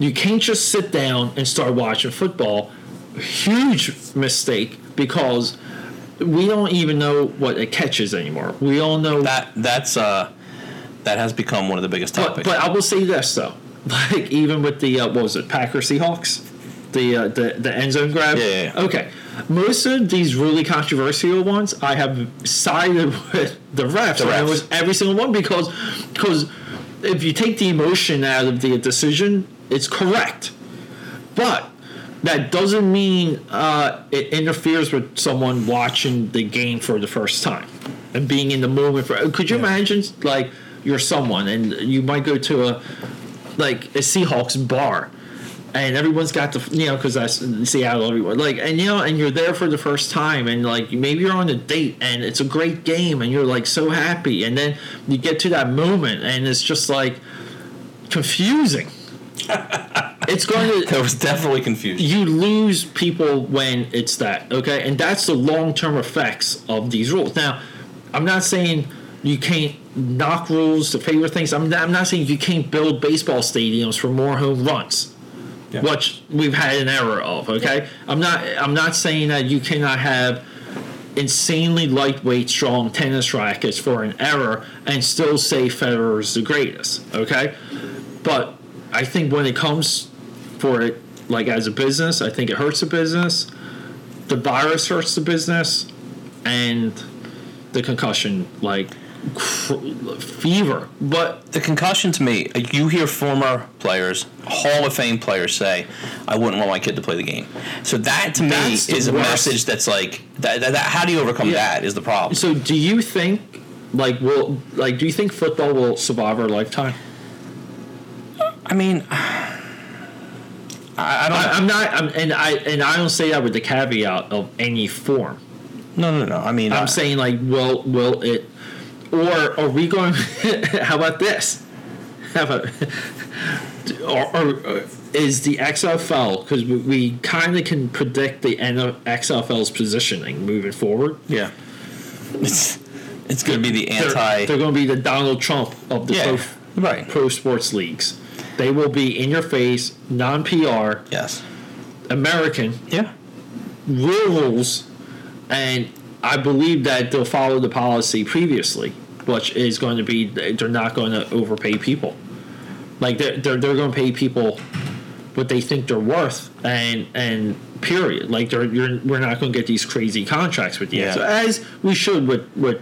You can't just sit down and start watching football. Huge mistake because we don't even know what a catch is anymore. We all know that that's uh, that has become one of the biggest topics. but I will say this though, <laughs> like even with the uh, what was it, Packers Seahawks, the uh, the the end zone grab. Yeah, yeah, yeah. Okay, most of these really controversial ones, I have sided <laughs> with the refs. The and. It was every single one because because if you take the emotion out of the decision, it's correct, but. That doesn't mean uh, it interferes with someone watching the game for the first time and being in the moment. For could you imagine, like you're someone and you might go to a like a Seahawks bar, and everyone's got the you know because that's Seattle everywhere like and you know and you're there for the first time and like maybe you're on a date and it's a great game and you're like so happy and then you get to that moment and it's just like confusing. <laughs> it's going <laughs> to there was definitely confusion. you lose people when it's that okay and that's the long-term effects of these rules now i'm not saying you can't knock rules to favor things i'm not, I'm not saying you can't build baseball stadiums for more home runs Yeah. which we've had an error of. Okay, I'm not I'm not saying that you cannot have insanely lightweight, strong tennis rackets for an error and still say Federer is the greatest. Okay, but I think when it comes for it, like as a business, I think it hurts the business. The virus hurts the business, and the concussion, like cr- fever. But The concussion to me, you hear former players, Hall of Fame players say, "I wouldn't want my kid to play the game." So that to me is a message that's like, that, that, that- how do you overcome Yeah. that? Is the problem? so, do you think, like, will like, do you think football will survive our lifetime? I mean, I, I don't. I, I'm not, I'm, and I and I don't say that with the caveat of any form. no, no, no. I mean, I'm I- saying like, will will it, or are we going? <laughs> how about this? How about, or, or, or is the XFL because we, we kind of can predict the N- XFL's positioning moving forward? yeah, it's it's going to be the They're, anti. they're going to be the Donald Trump of the yeah, pro, right. pro sports leagues. They will be in your face, non PR, Yes. American, Yeah. real rules, and I believe that they'll follow the policy previously, which is going to be they're not going to overpay people. Like they're they're, they're going to pay people what they think they're worth, and and period. Like they're you're, we're not going to get these crazy contracts with you, Yeah. so as we should with with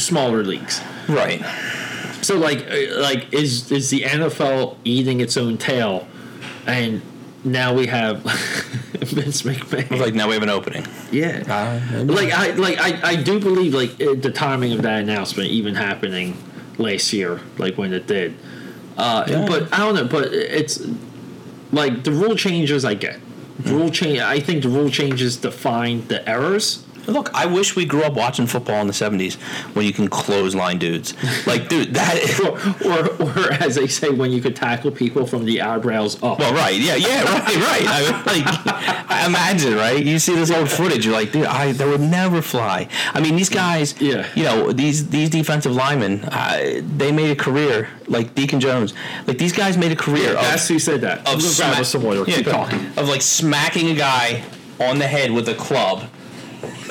smaller leagues. Right. So like uh, like is is the NFL eating its own tail, and now we have <laughs> Vince McMahon. Like now we have an opening. Yeah. like I like I, I do believe like uh, the timing of that announcement even happening last year, like when it did. Uh, Yeah. But I don't know. But it's like the rule changes. I get the rule change. I think the rule changes define the errors. Look, I wish we grew up watching football in the '70s when you can clothesline dudes. <laughs> Like, dude, that. Is, Or, or, or as they say, when you could tackle people from the eyebrows up. Well, right, yeah, yeah, right, right. I mean, like, <laughs> I imagine, right? You see this old footage, you're like, dude, I that would never fly. I mean, these guys, Yeah. you know, these these defensive linemen, uh, they made a career like Deacon Jones. Like these guys made a career of, That's who said that. Of gonna grab smack- some water. Yeah, of like smacking a guy on the head with a club,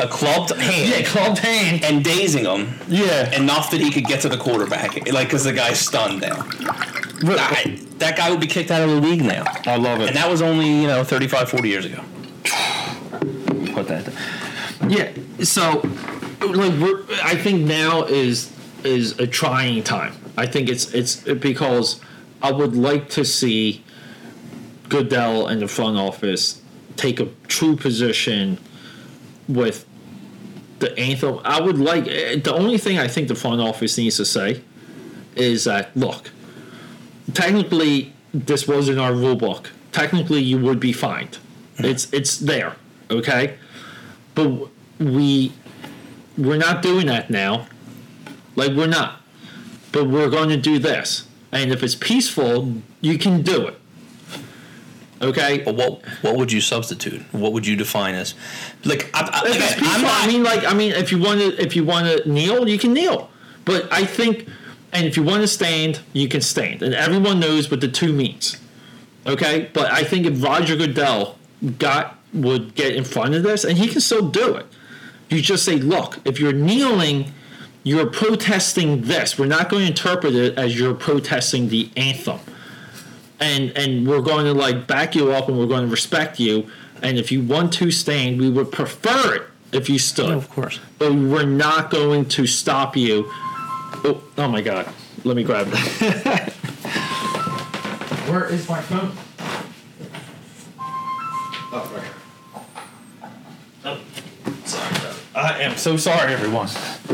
a clubbed hand, Yeah, clubbed hand. and dazing him Yeah. enough that he could get to the quarterback, like because the guy's stunned now. That, that guy would be kicked out of the league now. I love it. And that was only, you know, 35, 40 years ago. <sighs> put that. Yeah. So, like, we're, I think now is is a trying time. I think it's it's because I would like to see Goodell and the front office take a true position with the anthem. I would like eh, the only thing I think the front office needs to say is that look, technically this was in our rule book. Technically, you would be fined. It's it's there, okay, but we we're not doing that now. Like we're not, but we're going to do this. And if it's peaceful, you can do it. Okay. But what what would you substitute? What would you define as like? I, I, I'm not. I mean, like, I mean, if you want to, if you want to kneel, you can kneel. But I think, and if you want to stand, you can stand, and everyone knows what the two means. Okay, but I think if Roger Goodell got would get in front of this, and he can still do it. You just say, look, if you're kneeling, you're protesting this. We're not going to interpret it as you're protesting the anthem and and we're going to like back you up and we're going to respect you. And if you want to stand we would prefer it if you stood. Of course. but we're not going to stop you. Oh, oh my god. Let me grab that <laughs> where is my phone? Oh right oh, sorry. I am so sorry everyone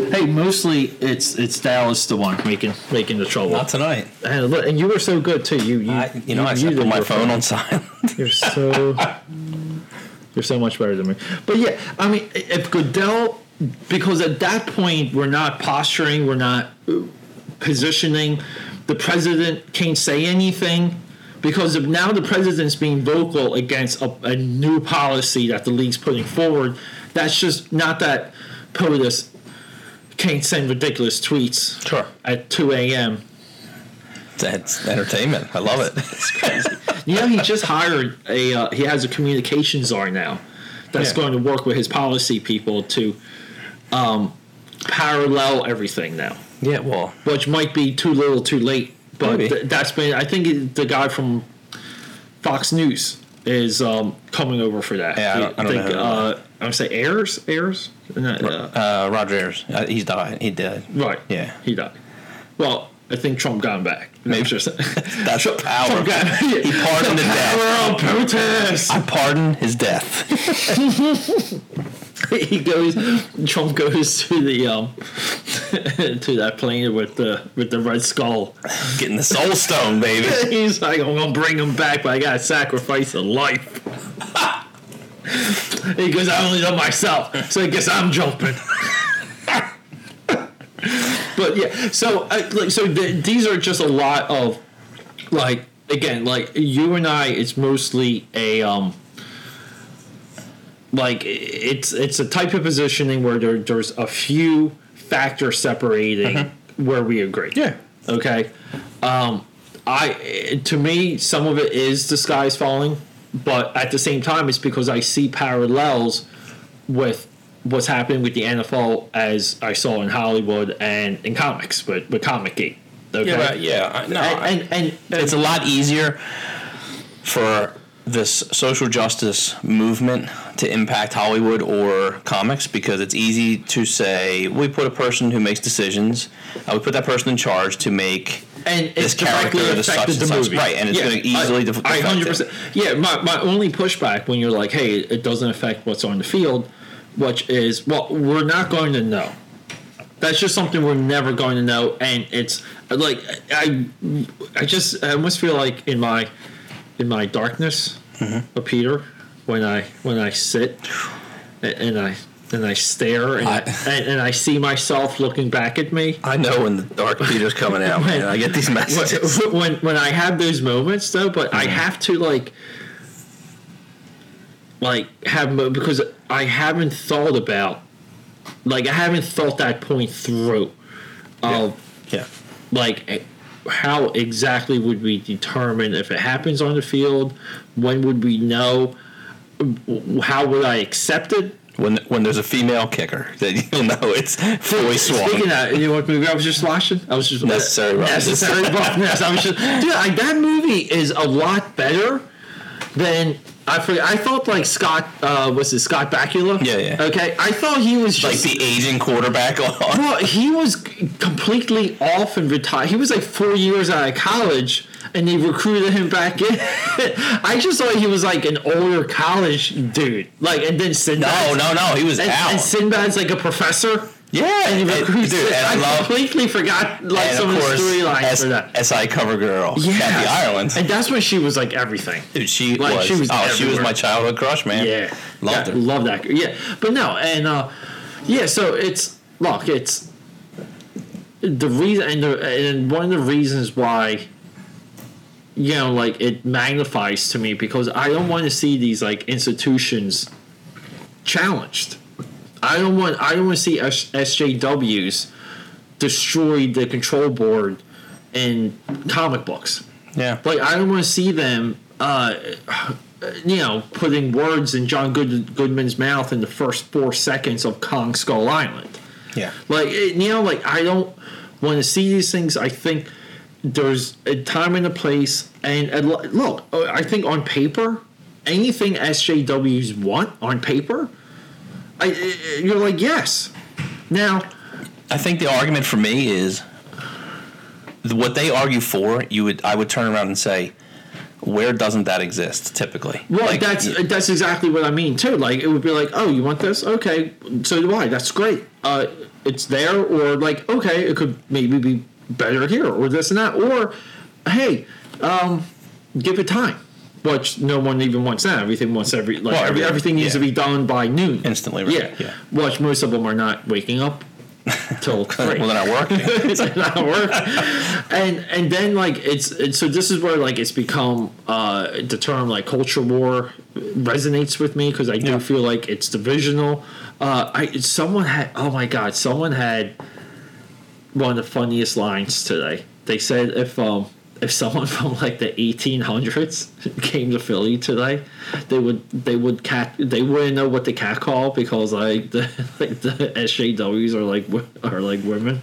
hey mostly it's it's Dallas the one making making the trouble Not tonight. and, look, and you were so good too. You, you, I, you know, I you set my your phone on silent. <laughs> You're so, you're so much better than me. But yeah, I mean, if Goodell, because at that point we're not posturing, we're not uh, positioning. The president can't say anything because if now the president's being vocal against a, a new policy that the league's putting forward. That's just not that POTUS can't send ridiculous tweets Sure. at 2 a.m. That's entertainment. I love it. It's crazy. You know, he just hired a. Uh, he has a communications czar now, that's Yeah. going to work with his policy people to um, parallel everything now, Yeah, well, which might be too little, too late. But Maybe. th- that's been. I think the guy from Fox News is um, coming over for that. Yeah, I don't- I don't know think. who- Uh, I would say Ailes. Ailes. No, uh, uh, uh, he's died. He did. right. Yeah. He died. Well, I think Trump got him back. Maybe. Just, <laughs> That's Trump, power. Trump got <laughs> He pardoned the death. Power of protest. I pardon his death. <laughs> he goes. Trump goes to the um to that plane with the with the red skull. Getting the soul stone, baby. He's like, I'm gonna bring him back, but I gotta sacrifice a life. He goes, I only know myself, so I guess I'm jumping. but yeah, so uh, like, so th- these are just a lot of like again, like you and I, it's mostly a um like it's it's a type of positioning where there, there's a few factors separating where we agree. Yeah. Okay. Um, I to me, some of it is the sky's falling, but at the same time, it's because I see parallels with what's happening with the NFL as I saw in Hollywood and in comics with with Comic Gate. Okay. Yeah, yeah. No, I- And, and, and, it's a lot easier for this social justice movement to impact Hollywood or comics because it's easy to say we put a person who makes decisions, uh, we put that person in charge to make and this it's directly character, this affected such the such. movie, Right, and it's gonna easily I, def- I it. percent. Yeah, my, my only pushback when you're like, hey, it doesn't affect what's on the field, which is, well, we're not going to know. That's just something we're never going to know, and it's like I, I just I almost feel like in my, in my darkness Mm-hmm. of Peter, when I when I sit, and I and I stare and I, and, and I see myself looking back at me. I know when the dark Peter's coming out, man. I get these messages. when, when when I have those moments though, but I have to like like have because I haven't thought about like I haven't thought that point through of Yeah. like eh, how exactly would we determine if it happens on the field? When would we know? How would I accept it? When when there's a female kicker, <laughs> that you'll know it's fully swung. Speaking of that, you know what movie I was just watching? I was just Necessary Roughness. Necessary roughness. I was just dude. I, that movie is a lot better than I forget. I thought like Scott uh, was it Scott Bakula? Yeah, yeah. Okay, I thought he was like the aging quarterback on. <laughs> well, he was completely off and retired. He was like four years out of college, and they recruited him back in. <laughs> I just thought he was like an older college dude. Like, and then Sinbad. No, no, no. He was And, out. and Sinbad's like a professor. Yeah, And recruits. dude, I love completely forgot like some of the storylines for that. SI cover girl, yeah, Kathy Ireland. and that's when she was like everything. Dude, she Like, was. she was oh, she was my childhood crush, man. Yeah, loved yeah, her. Love that. Yeah, but no, and uh, yeah. So it's look, it's the reason, and the, and one of the reasons why. You know, like it magnifies to me because I don't want to see these like institutions challenged. I don't want. I don't want to see SJWs destroy the control board in comic books. Yeah, Like I don't want to see them, uh, you know, putting words in John Good- Goodman's mouth in the first four seconds of Kong Skull Island. yeah. Like you know, like I don't want to see these things. I think there's a time and a place, and, look, I think on paper, anything SJWs want on paper, I, you're like yes. Now, I think the argument for me is what they argue for. You would, I would turn around and say, where doesn't that exist typically? Well, Like, that's that's exactly what I mean too. Like it would be like, oh, you want this? Okay, so do I. That's great. Uh, it's there, or like, okay, it could maybe be better here, or this and that, or hey, um, give it time. Which no one even wants that. Everything wants every like Well, every, everything, needs yeah. to be done by noon Instantly, right, Yeah. yeah. Which most of them are not waking up <laughs> till three. well, <laughs> they're not working. it's not work. And and then like it's, it's so this is where like it's become uh the term like culture war resonates with me because I do Yeah. feel like it's divisional. Uh, I someone had oh my god someone had one of the funniest lines today. They said if um if someone <laughs> from like the 1800s <laughs> came to Philly today, they would they would cat they wouldn't know what the cat call because like the <laughs> like the SJWs are like are like women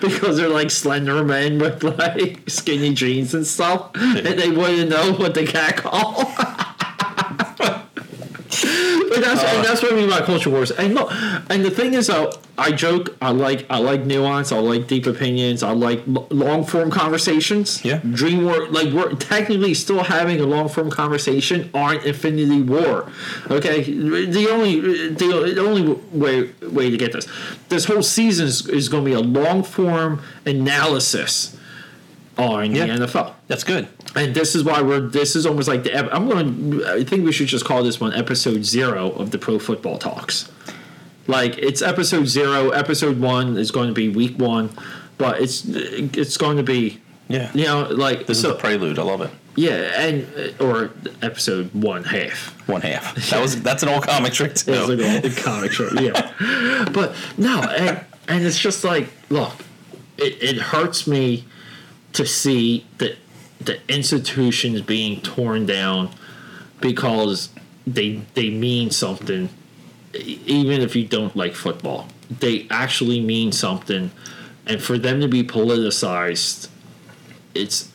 because they're like slender men with like skinny jeans and stuff, and they wouldn't know what the cat call. But that's and uh, that's what I mean by culture wars. And look, and the thing is, though, I joke. I like I like nuance. I like deep opinions. I like l- long form conversations. Yeah. Dream War, like we're technically still having a long form conversation on Infinity War. Okay. The only the, the only way way to get this this whole season is, is going to be a long form analysis on Yeah. the NFL That's good. And this is why we're this is almost like the i'm going i think we should just call this one episode zero of the pro football talks like it's episode zero episode one is going to be week one but it's it's going to be Yeah. you know like This so is the prelude. I love it. yeah and or episode one half One half. That was that's an old comic trick too. it's like a comic strip, yeah. <laughs> But no, and, and it's just like, look, it, it hurts me to see the the institutions being torn down because they they mean something, even if you don't like football. They actually mean something, and for them to be politicized, it's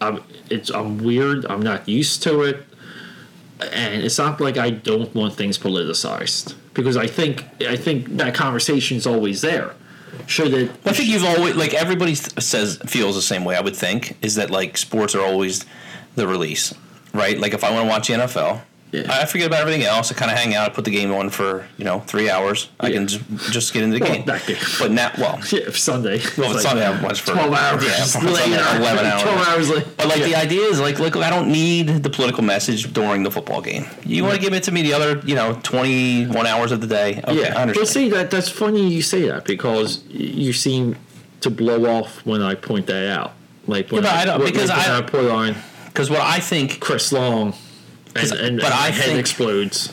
I'm it's I'm weird. I'm not used to it and it's not like I don't want things politicized because I think I think that conversation is always there. Should it? I think you've always like everybody says feels the same way. I would think is that like sports are always the release, right? Like if I want to watch the NFL, Yeah. I forget about everything else. I kind of hang out. I put the game on for you know three hours. I Yeah. can just, just get into the Well, game. that game. But now, well, <laughs> Yeah, Sunday. well, It's like Sunday I watch for Twelve hours. Yeah. <laughs> Sunday, eleven hours. Twelve hours later. But like the idea is like, look, I don't need the political message during the football game. You want to give it to me the other, you know, twenty one hours of the day. Okay, yeah, I understand. but see that that's funny you say that because you seem to blow off when I point that out. Like when Yeah, but I don't- because like I- I put on Because what I think Chris Long, and, and, but and I head think- explodes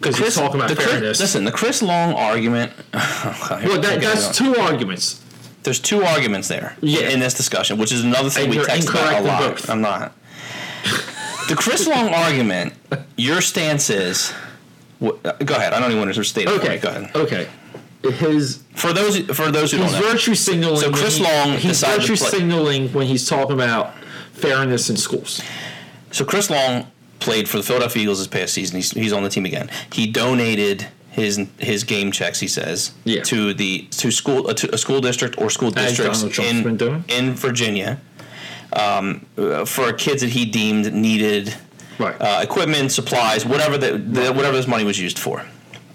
because he's talking about the Chris, fairness. listen, the Chris Long argument. <laughs> well, that, that's two arguments. There's two arguments there Yeah. in this discussion, which is another thing And we text about a lot. both. I'm not. the Chris Long argument. Your stance is. Go ahead. I don't even want to state it. Okay, you. Go ahead. Okay, his For those for those who He's don't know, virtue signaling. So Chris he- Long He's decided to virtue signaling when he's talking about fairness in schools. So Chris Long played for the Philadelphia Eagles this past season. He's, he's on the team again. He donated his his game checks. He says Yeah. to the to school uh, to a school district or school districts Donald Trump's been in in Virginia um, uh, for kids that he deemed needed Right. uh, equipment, supplies, whatever the, the whatever this money was used for.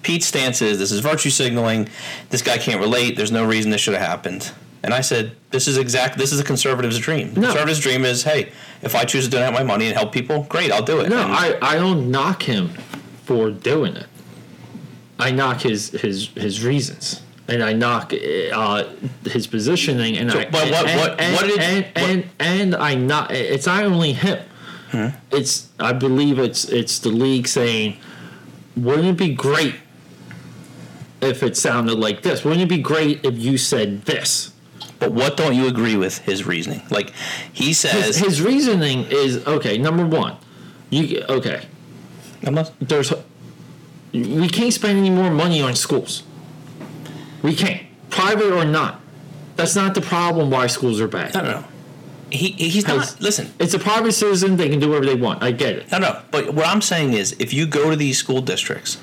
Pete's stance is this is virtue signaling. This guy can't relate. There's no reason this should have happened. And I said, this is exact. This is a conservative's dream. No. Conservative's dream is, hey, if I choose to donate my money and help people, great, I'll do it. no, And- I, I don't knock him for doing it. I knock his his his reasons, and I knock uh, his positioning, and So, I but what- and, what- and, what did- and, and, and I not it's not only him. Hmm? It's I believe it's it's the league saying, wouldn't it be great if it sounded like this? Wouldn't it be great if you said this? But what don't you agree with his reasoning? Like he says, his reasoning is okay. Number one, you okay? There's we can't spend any more money on schools. We can't, private or not. That's not the problem. Why schools are bad? No, no, no. He he's not. Listen, It's a private citizen. They can do whatever they want. I get it. no, no. But what I'm saying is, if you go to these school districts,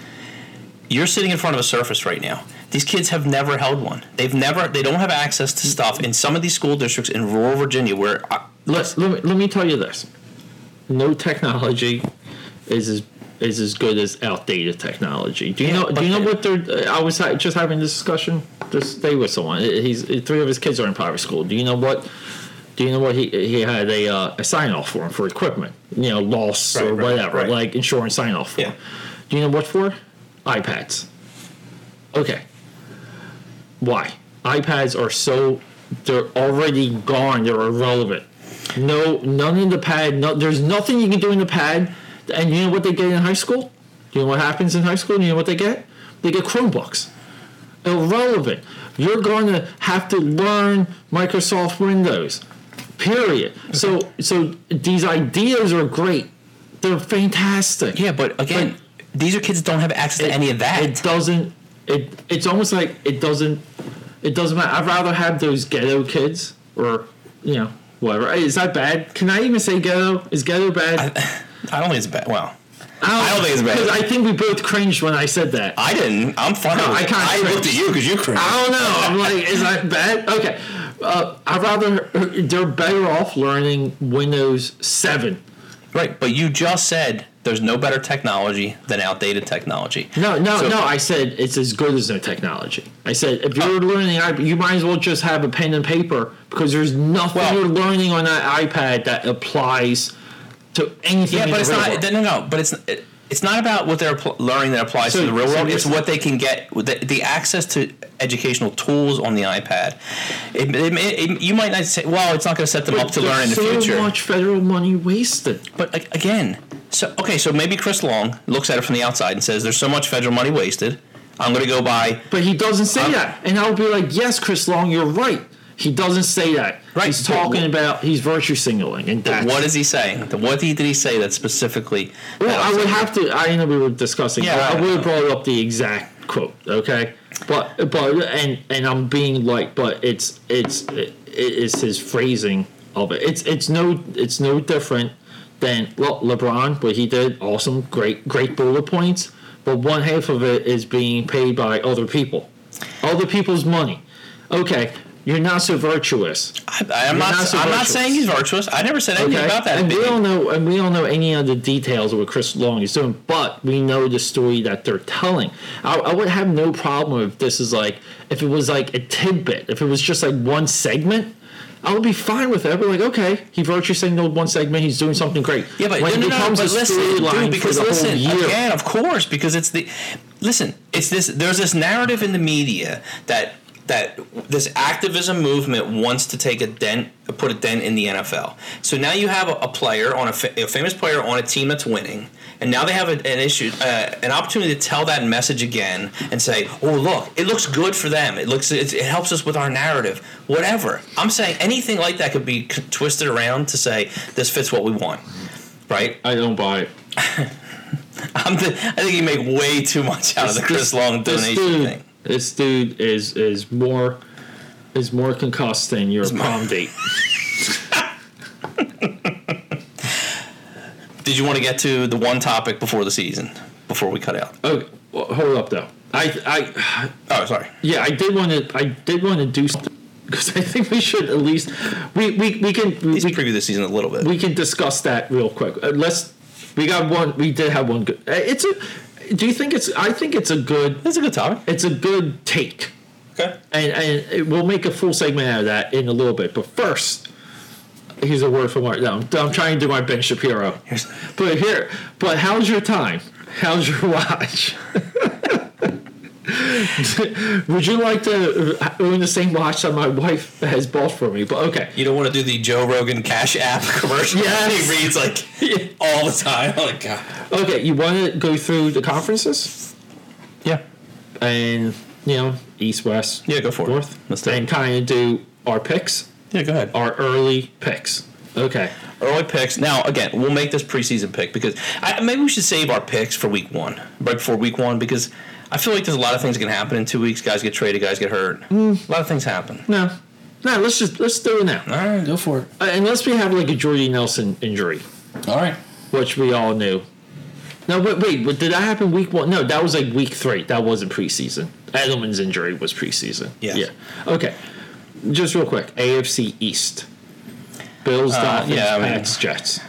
you're sitting in front of a surface right now. These kids have never held one. They've never. They don't have access to stuff in some of these school districts in rural Virginia where. I, Let, let, me, let me tell you this. No technology is as is as good as outdated technology. Do you Yeah, know? Do you know what they're? I was just having this discussion. Just stay with someone. He's three of his kids are in private school. Do you know what? Do you know what he he had a uh, a sign off for him for equipment? You know, loss Right, or right, whatever, right. like insurance sign off for. Yeah. Do you know what for? iPads. Okay. Why? iPads are so they're already gone. They're irrelevant. No, none in the pad. No, there's nothing you can do in the pad. And you know what they get in high school? You know what happens in high school? You know what they get? They get Chromebooks. Irrelevant. You're going to have to learn Microsoft Windows. Period. So so these ideas are great. They're fantastic. Yeah, but again, these are kids that don't have access to any of that. It doesn't. It it's almost like it doesn't. It doesn't matter. I'd rather have those ghetto kids or you know whatever. Is that bad? Can I even say ghetto? Is ghetto bad? I, I don't think it's bad. Well, I don't think it's bad. Because I think we both cringed when I said that. I didn't. I'm fine. No, I I looked at you because you cringed. I don't know. I'm like, is that bad? Okay. Uh, I'd rather. They're better off learning Windows 7. Right, but you just said there's no better technology than outdated technology. No, no, So- no. I said it's as good as no technology. I said if you're oh. learning iPad, you might as well just have a pen and paper because there's nothing Well- you're learning on that iPad that applies to anything. Yeah, but it's not. world. No, no, but it's it, it's not about what they're pl- learning that applies So- to the real so world. It's what they can get the, the access to educational tools on the iPad. It, it, it- you might not say, well, it's not going to set them up to learn in the future. so much federal money wasted. But again, so okay, so maybe Chris Long looks at it from the outside and says, "There's so much federal money wasted. I'm going to go buy." But he doesn't say I'm- that, and I'll be like, yes, Chris Long, you're right. He doesn't say that. Right, He's talking wh- about he's virtue signaling, and that's What is he saying? What did he say that specifically? Well, I would have to. I know we were discussing. Yeah, I, I I would have brought up the exact quote. Okay, but but and and I'm being like, but it's it's it is his phrasing of it. It's it's no it's no different than well LeBron what he did. Awesome, great great bullet points. But one half of it is being paid by other people, other people's money. Okay, you're not so virtuous. I, I'm You're not. not so I'm not saying he's virtuous. I never said anything Okay, about that. and we don't know, and we don't know any of the details of what Chris Long is doing, but we know the story that they're telling. I, I would have no problem if this is like, if it was like a tidbit, if it was just like one segment. I would be fine with it. I'd be like, okay, he virtue signaled one segment. He's doing something great. Yeah, but when no, it no, no, but a listen, storyline because for the listen, whole year, again, of course, because it's the listen, it's this. There's this narrative in the media that that this activism movement wants to take a dent, put a dent in the NFL. So now you have a, a player on a, fa- a famous player on a team that's winning, and now they have a, an issue, uh, an opportunity to tell that message again and say, "Oh, look, it looks good for them. It looks, it, it helps us with our narrative. Whatever." I'm saying anything like that could be c- twisted around to say this fits what we want, right? I don't buy it. <laughs> I'm the, I think you make way too much out of the Chris Long this donation dude, thing. This dude is is more is more concussed than your prom date. <laughs> Did you want to get to the one topic before the season before we cut out? Okay, well, hold up though. I I Oh, sorry. Yeah, I did want to. I did want to do something because I think we should at least we we, we can we, preview the season a little bit. we can discuss that real quick. Uh, let's. We got one. We did have one good. uh, It's a. Do you think it's? I think it's a good. It's a good topic. It's a good take, Okay. and and it, we'll make a full segment out of that in a little bit. But first, here's a word from Mark. No, I'm, trying to do my Ben Shapiro. Here's- But here, but how's your time? How's your watch? <laughs> Would you like to own the same watch that my wife has bought for me? But okay. You don't want to do the Joe Rogan Cash App commercial. Yes. <laughs> he reads like <laughs> all the time. Oh god. Okay, you want to go through the conferences Yeah. and, you know, East, West, Yeah, go for it. North, Let's do and kind of do our picks, Yeah, go ahead. our early picks. Okay. Early picks. Now, again, we'll make this preseason pick because I, maybe we should save our picks for week one, right before week one, because I feel like there's a lot of things that can happen in two weeks. Guys get traded, guys get hurt. A lot of things happen. No. No, let's just, let's do it now. All right, go for it. Uh, unless we have like a Jordy Nelson injury. All right. which we all knew. No, but wait, but did that happen week one? No, that was like week three. That wasn't preseason. Edelman's injury was preseason. Yes. Yeah. Okay. Just real quick, AFC East. Bills, Uh, Dolphins, yeah, I mean- Pats, Jets.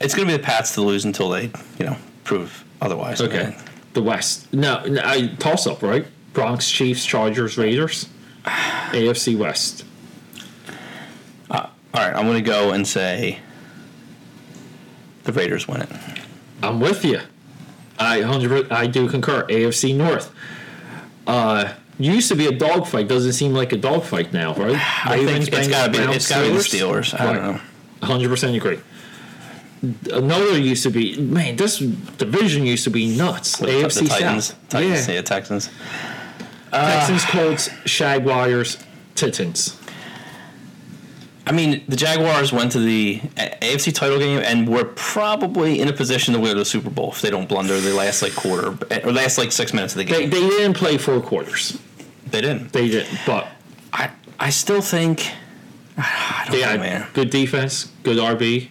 It's going to be the Pats to lose until they, you know, prove otherwise. Okay. The West. No, no I, toss up, right? Bronx, Chiefs, Chargers, Raiders. <sighs> AFC West. All right, I'm going to go and say the Raiders win it. I'm with you. I hundred. I do concur. AFC North. Uh, used to be a dogfight. Doesn't seem like a dogfight now, right? I think it's got to be it's got to be the Steelers. I don't know. Hundred percent agree. Another used to be man. This division used to be nuts. AFC the Titans, South. Titans, yeah. yeah, Texans. Texans, Colts, Jaguars, Titans. I mean, the Jaguars went to the AFC title game and were probably in a position to win the Super Bowl if they don't blunder the last like quarter or last like six minutes of the game. they didn't play four quarters. They didn't. They didn't, but I I still think. I don't they know, had man. good defense, good RB.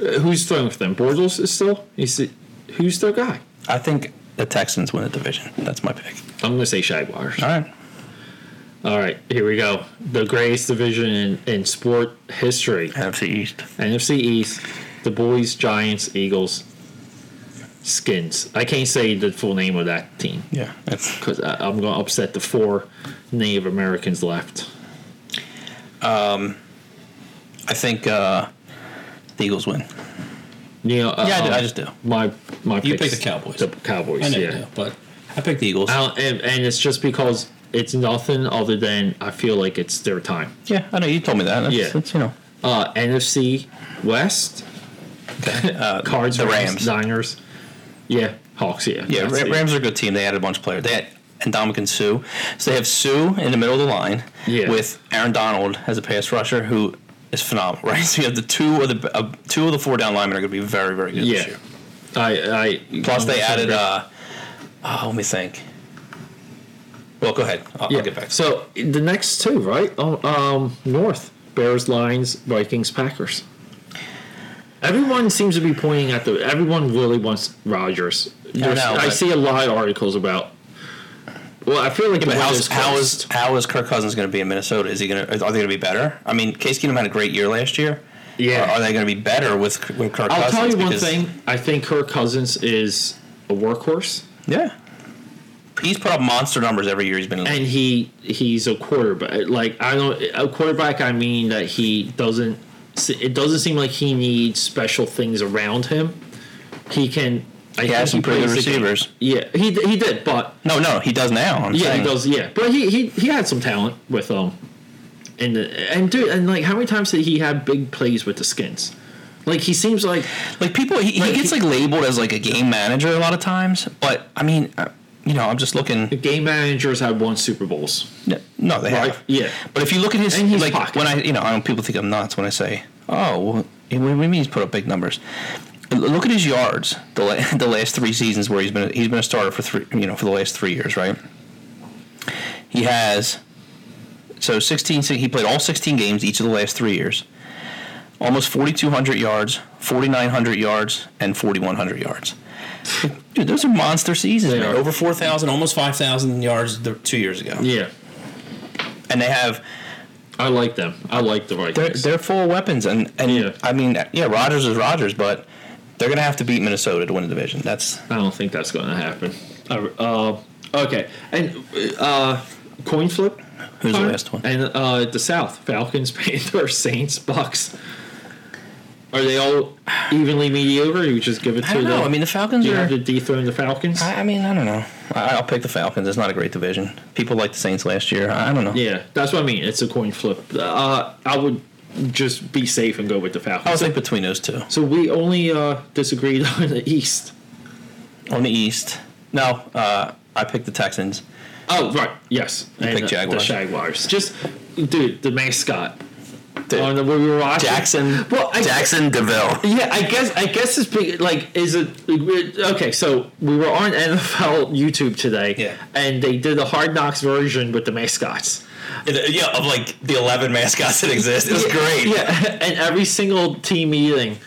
Uh, who's throwing for them? Bortles is still. Is it, who's their guy? I think the Texans win the division. That's my pick. I'm gonna say Jaguars. All right. All right, here we go. The greatest division in, in sport history. NFC East. NFC East, the boys, Giants, Eagles, Skins. I can't say the full name of that team Yeah, because I'm going to upset the four Native Americans left. Um, I think uh, the Eagles win. You know, Yeah, I do- uh, I just do. My my You pick the Cowboys. The Cowboys, I know yeah. you do, but I picked the Eagles. I and, and it's just because it's nothing other than I feel like it's their time. Yeah, I know you told me that. That's, Yeah. that's, you know. Uh, NFC West, Uh, <laughs> Cards, the Rams, Rams. Niners, yeah, Hawks, yeah, Yeah, Ra- Rams are a good team. They added a bunch of players. They had Ndamukong Suh. So they have Suh in the middle of the line Yeah. with Aaron Donald as a pass rusher who is phenomenal, <laughs> right? So you have the two of the uh, two of the four down linemen are going to be very, very good Yeah. this year. I, I Plus they added. Uh, oh, let me think. Well, go ahead. I'll, yeah. I'll get back. So the next two, right? Oh, um, North Bears, Lions, Vikings, Packers. Everyone seems to be pointing at the. Everyone really wants Rodgers. There's- know, I see a lot of articles about. Well, I feel like the how's, is how is how is Kirk Cousins going to be in Minnesota? Is he going to? Are they going to be better? I mean, Case Keenum had a great year last year. Yeah. Or are they going to be better with with Kirk I'll Cousins? tell you one thing. I think Kirk Cousins is a workhorse, Yeah. He's put up monster numbers every year he's been in the league. and he he's a quarterback. Like I don't a quarterback. I mean that he doesn't. It doesn't seem like he needs special things around him. He can. I He has some pretty good receivers. Yeah, he he did, but No, no, he does now. I'm yeah, saying. he does. Yeah, but he he he had some talent with um, and and dude, and like how many times did he have big plays with the skins? Like he seems like Like people, he, Like, he gets like labeled as like a game manager a lot of times. But I mean, uh, you know, I'm just looking. the game managers have won Super Bowls. No, they Right, have. yeah. But if you look at his And he's like pocket. when I, you know, I don't, people think I'm nuts when I say, oh, well, what do you mean he's put up big numbers? Look at his yards the la- <laughs> the last three seasons where he's been he's been a starter for three you know for the last three years right. He has so 16 he played all 16 games each of the last three years. Almost 4,200 yards, 4,900 yards, and 4,100 yards. Dude, those are monster seasons, They man. are. Over 4,000, almost 5,000 yards th- two years ago. Yeah, And they have I like them. I like the they're, Vikings. they're full of weapons, and and Yeah. I mean, yeah, Rodgers is Rodgers, but they're gonna have to beat Minnesota to win the division. That's I don't think that's going to happen. Uh, uh, okay, and uh, coin flip. Who's the last one? And uh, the South: Falcons, <laughs> Panthers, Saints, Bucks. Are they all evenly mediocre? You just give it to I don't the. know. I mean, the Falcons you are. have to dethrone the Falcons. I, I mean, I don't know. I, I'll pick the Falcons. It's not a great division. People like the Saints last year. I, I don't know. yeah, that's what I mean. It's a coin flip. Uh, I would just be safe and go with the Falcons. I would think between those two so we only uh, disagreed <laughs> on the East. on the East. No, uh, I picked the Texans. Oh right, yes. You and picked the- Jaguars. The Jaguars. Just, dude, the mascot. On the oh, when we were watching Jaxson. Well, I, Jaxson de Ville. Yeah, I guess I guess it's big. Like, is it okay? So we were on NFL YouTube today, Yeah. and they did a Hard Knocks version with the mascots. Yeah, of like the eleven mascots that exist. It was Yeah, great. Yeah, <laughs> and every single team meeting,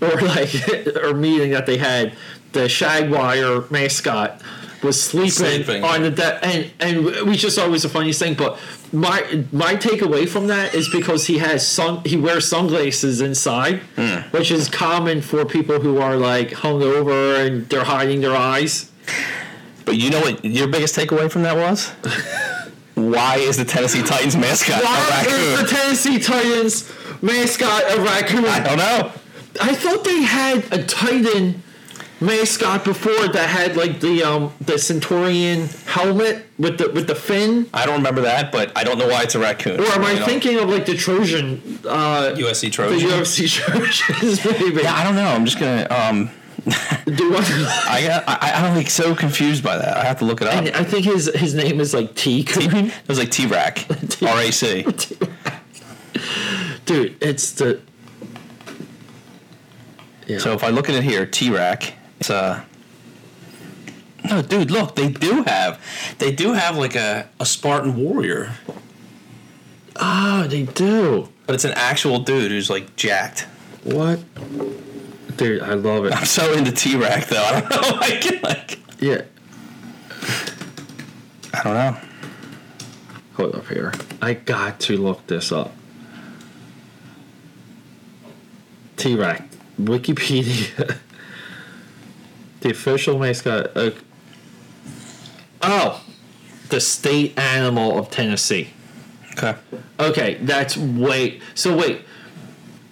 or like <laughs> or meeting that they had, the Jaguar mascot was sleeping, Sleeping. on the deck, and and we just was the funniest thing. But my my takeaway from that is because he has sun he wears sunglasses inside, Hmm. which is common for people who are like hungover and they're hiding their eyes. But you know what your biggest takeaway from that was? <laughs> Why is the Tennessee Titans mascot a Why is the? Tennessee Titans mascot a raccoon? I don't know. I thought they had a Titan mascot before that had like the um the Centurion helmet with the with the fin. I don't remember that, but I don't know why it's a raccoon. Or am I thinking of like the Trojan uh USC the Trojan? UFC <laughs> Trojans maybe. Yeah, I don't know. I'm just gonna. Um, <laughs> Do what- I got. I, I'm like so confused by that. I have to look it up. and I think his his name is like T Coon. It was like T Rac, <laughs> R A C. Dude, dude, it's the. Yeah. So if I look at it here, T-Rac, it's a. Uh, no, dude, look, they do have, they do have like a, a Spartan warrior, oh, they do. but it's an actual dude who's like jacked. What? Dude, I love it. I'm so into T-Rac though. I don't <laughs> know. I can like. Yeah. I don't know. Hold up here. I got to look this up. T Rac. Wikipedia. <laughs> the official mascot. Uh, oh! The state animal of Tennessee. Okay. Okay, that's wait. So wait,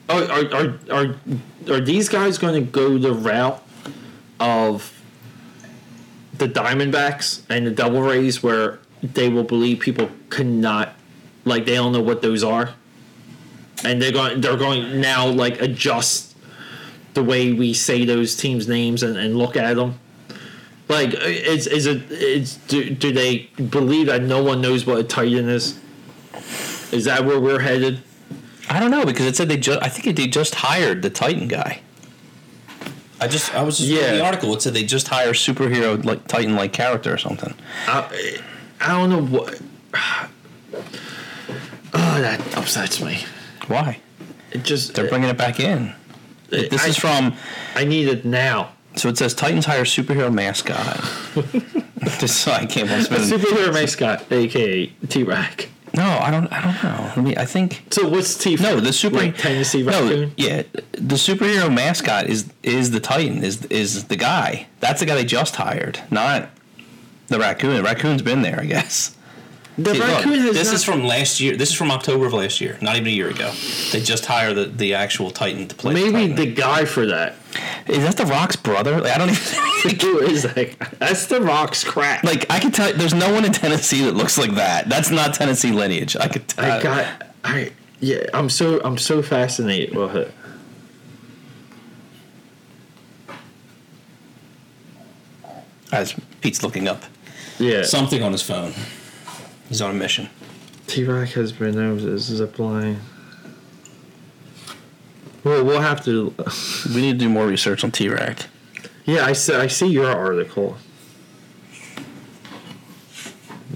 are are are are, are these guys going to go the route of the Diamondbacks and the Devil Rays, where they will believe people cannot, like they don't know what those are, and they're going they're going now like adjust the way we say those teams' names and, and look at them. Like, is is it it's do, do they believe that no one knows what a Titan is? Is that where we're headed? I don't know because it said they just. I think they just hired the Titan guy. I just. I was just Yeah. reading the article. It said they just hire superhero like Titan like character or something. I, I don't know what. <sighs> Oh, that upsets me. Why? It just They're bringing it back in. This I, is from. I need it now. So it says Titans hire superhero mascot. <laughs> this I can't believe A it's superhero mascot, aka T Rac. No, I don't. I don't know. I mean, I think So what's T? no. The super like Tennessee no, raccoon. yeah, the superhero mascot is is the Titan. Is is the guy? That's the guy they just hired, not the raccoon. The raccoon's been there, I guess. The See, look, has this not- is from last year. This is from October of last year, not even a year ago. They just hired the, the actual Titan to play. the maybe Titan. the guy for that. is that the Rock's brother? Like, I don't even. <laughs> Who is that? That's the Rock's crap. like I can tell. There's no one in Tennessee that looks like that. That's not Tennessee lineage. I could. Tell. I got. I yeah. I'm so I'm so fascinated with it. As Pete's looking up Yeah. something on his phone. He's on a mission. T Rac has as zip line. Well, we'll have to. <laughs> We need to do more research on T-Rac. Yeah, I see. I see your article.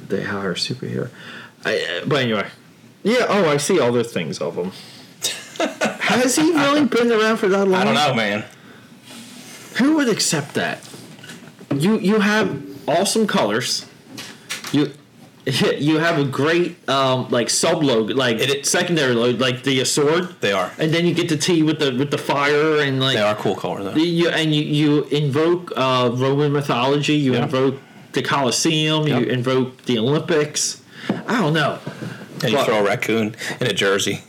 They hire superhero. I, uh, but anyway, yeah. Oh, I see other things of him. <laughs> Has he really been around for that long? I don't know, man. Who would accept that? You you have awesome colors. You <laughs> you have a great um, like sub logo, like It- secondary logo, like the sword, They are. and then you get the T with the with the fire and like They are cool color though. you and you, you invoke uh, Roman mythology. You Yeah. invoke the Colosseum. You invoke the Olympics. I don't know And you throw a raccoon in a jersey.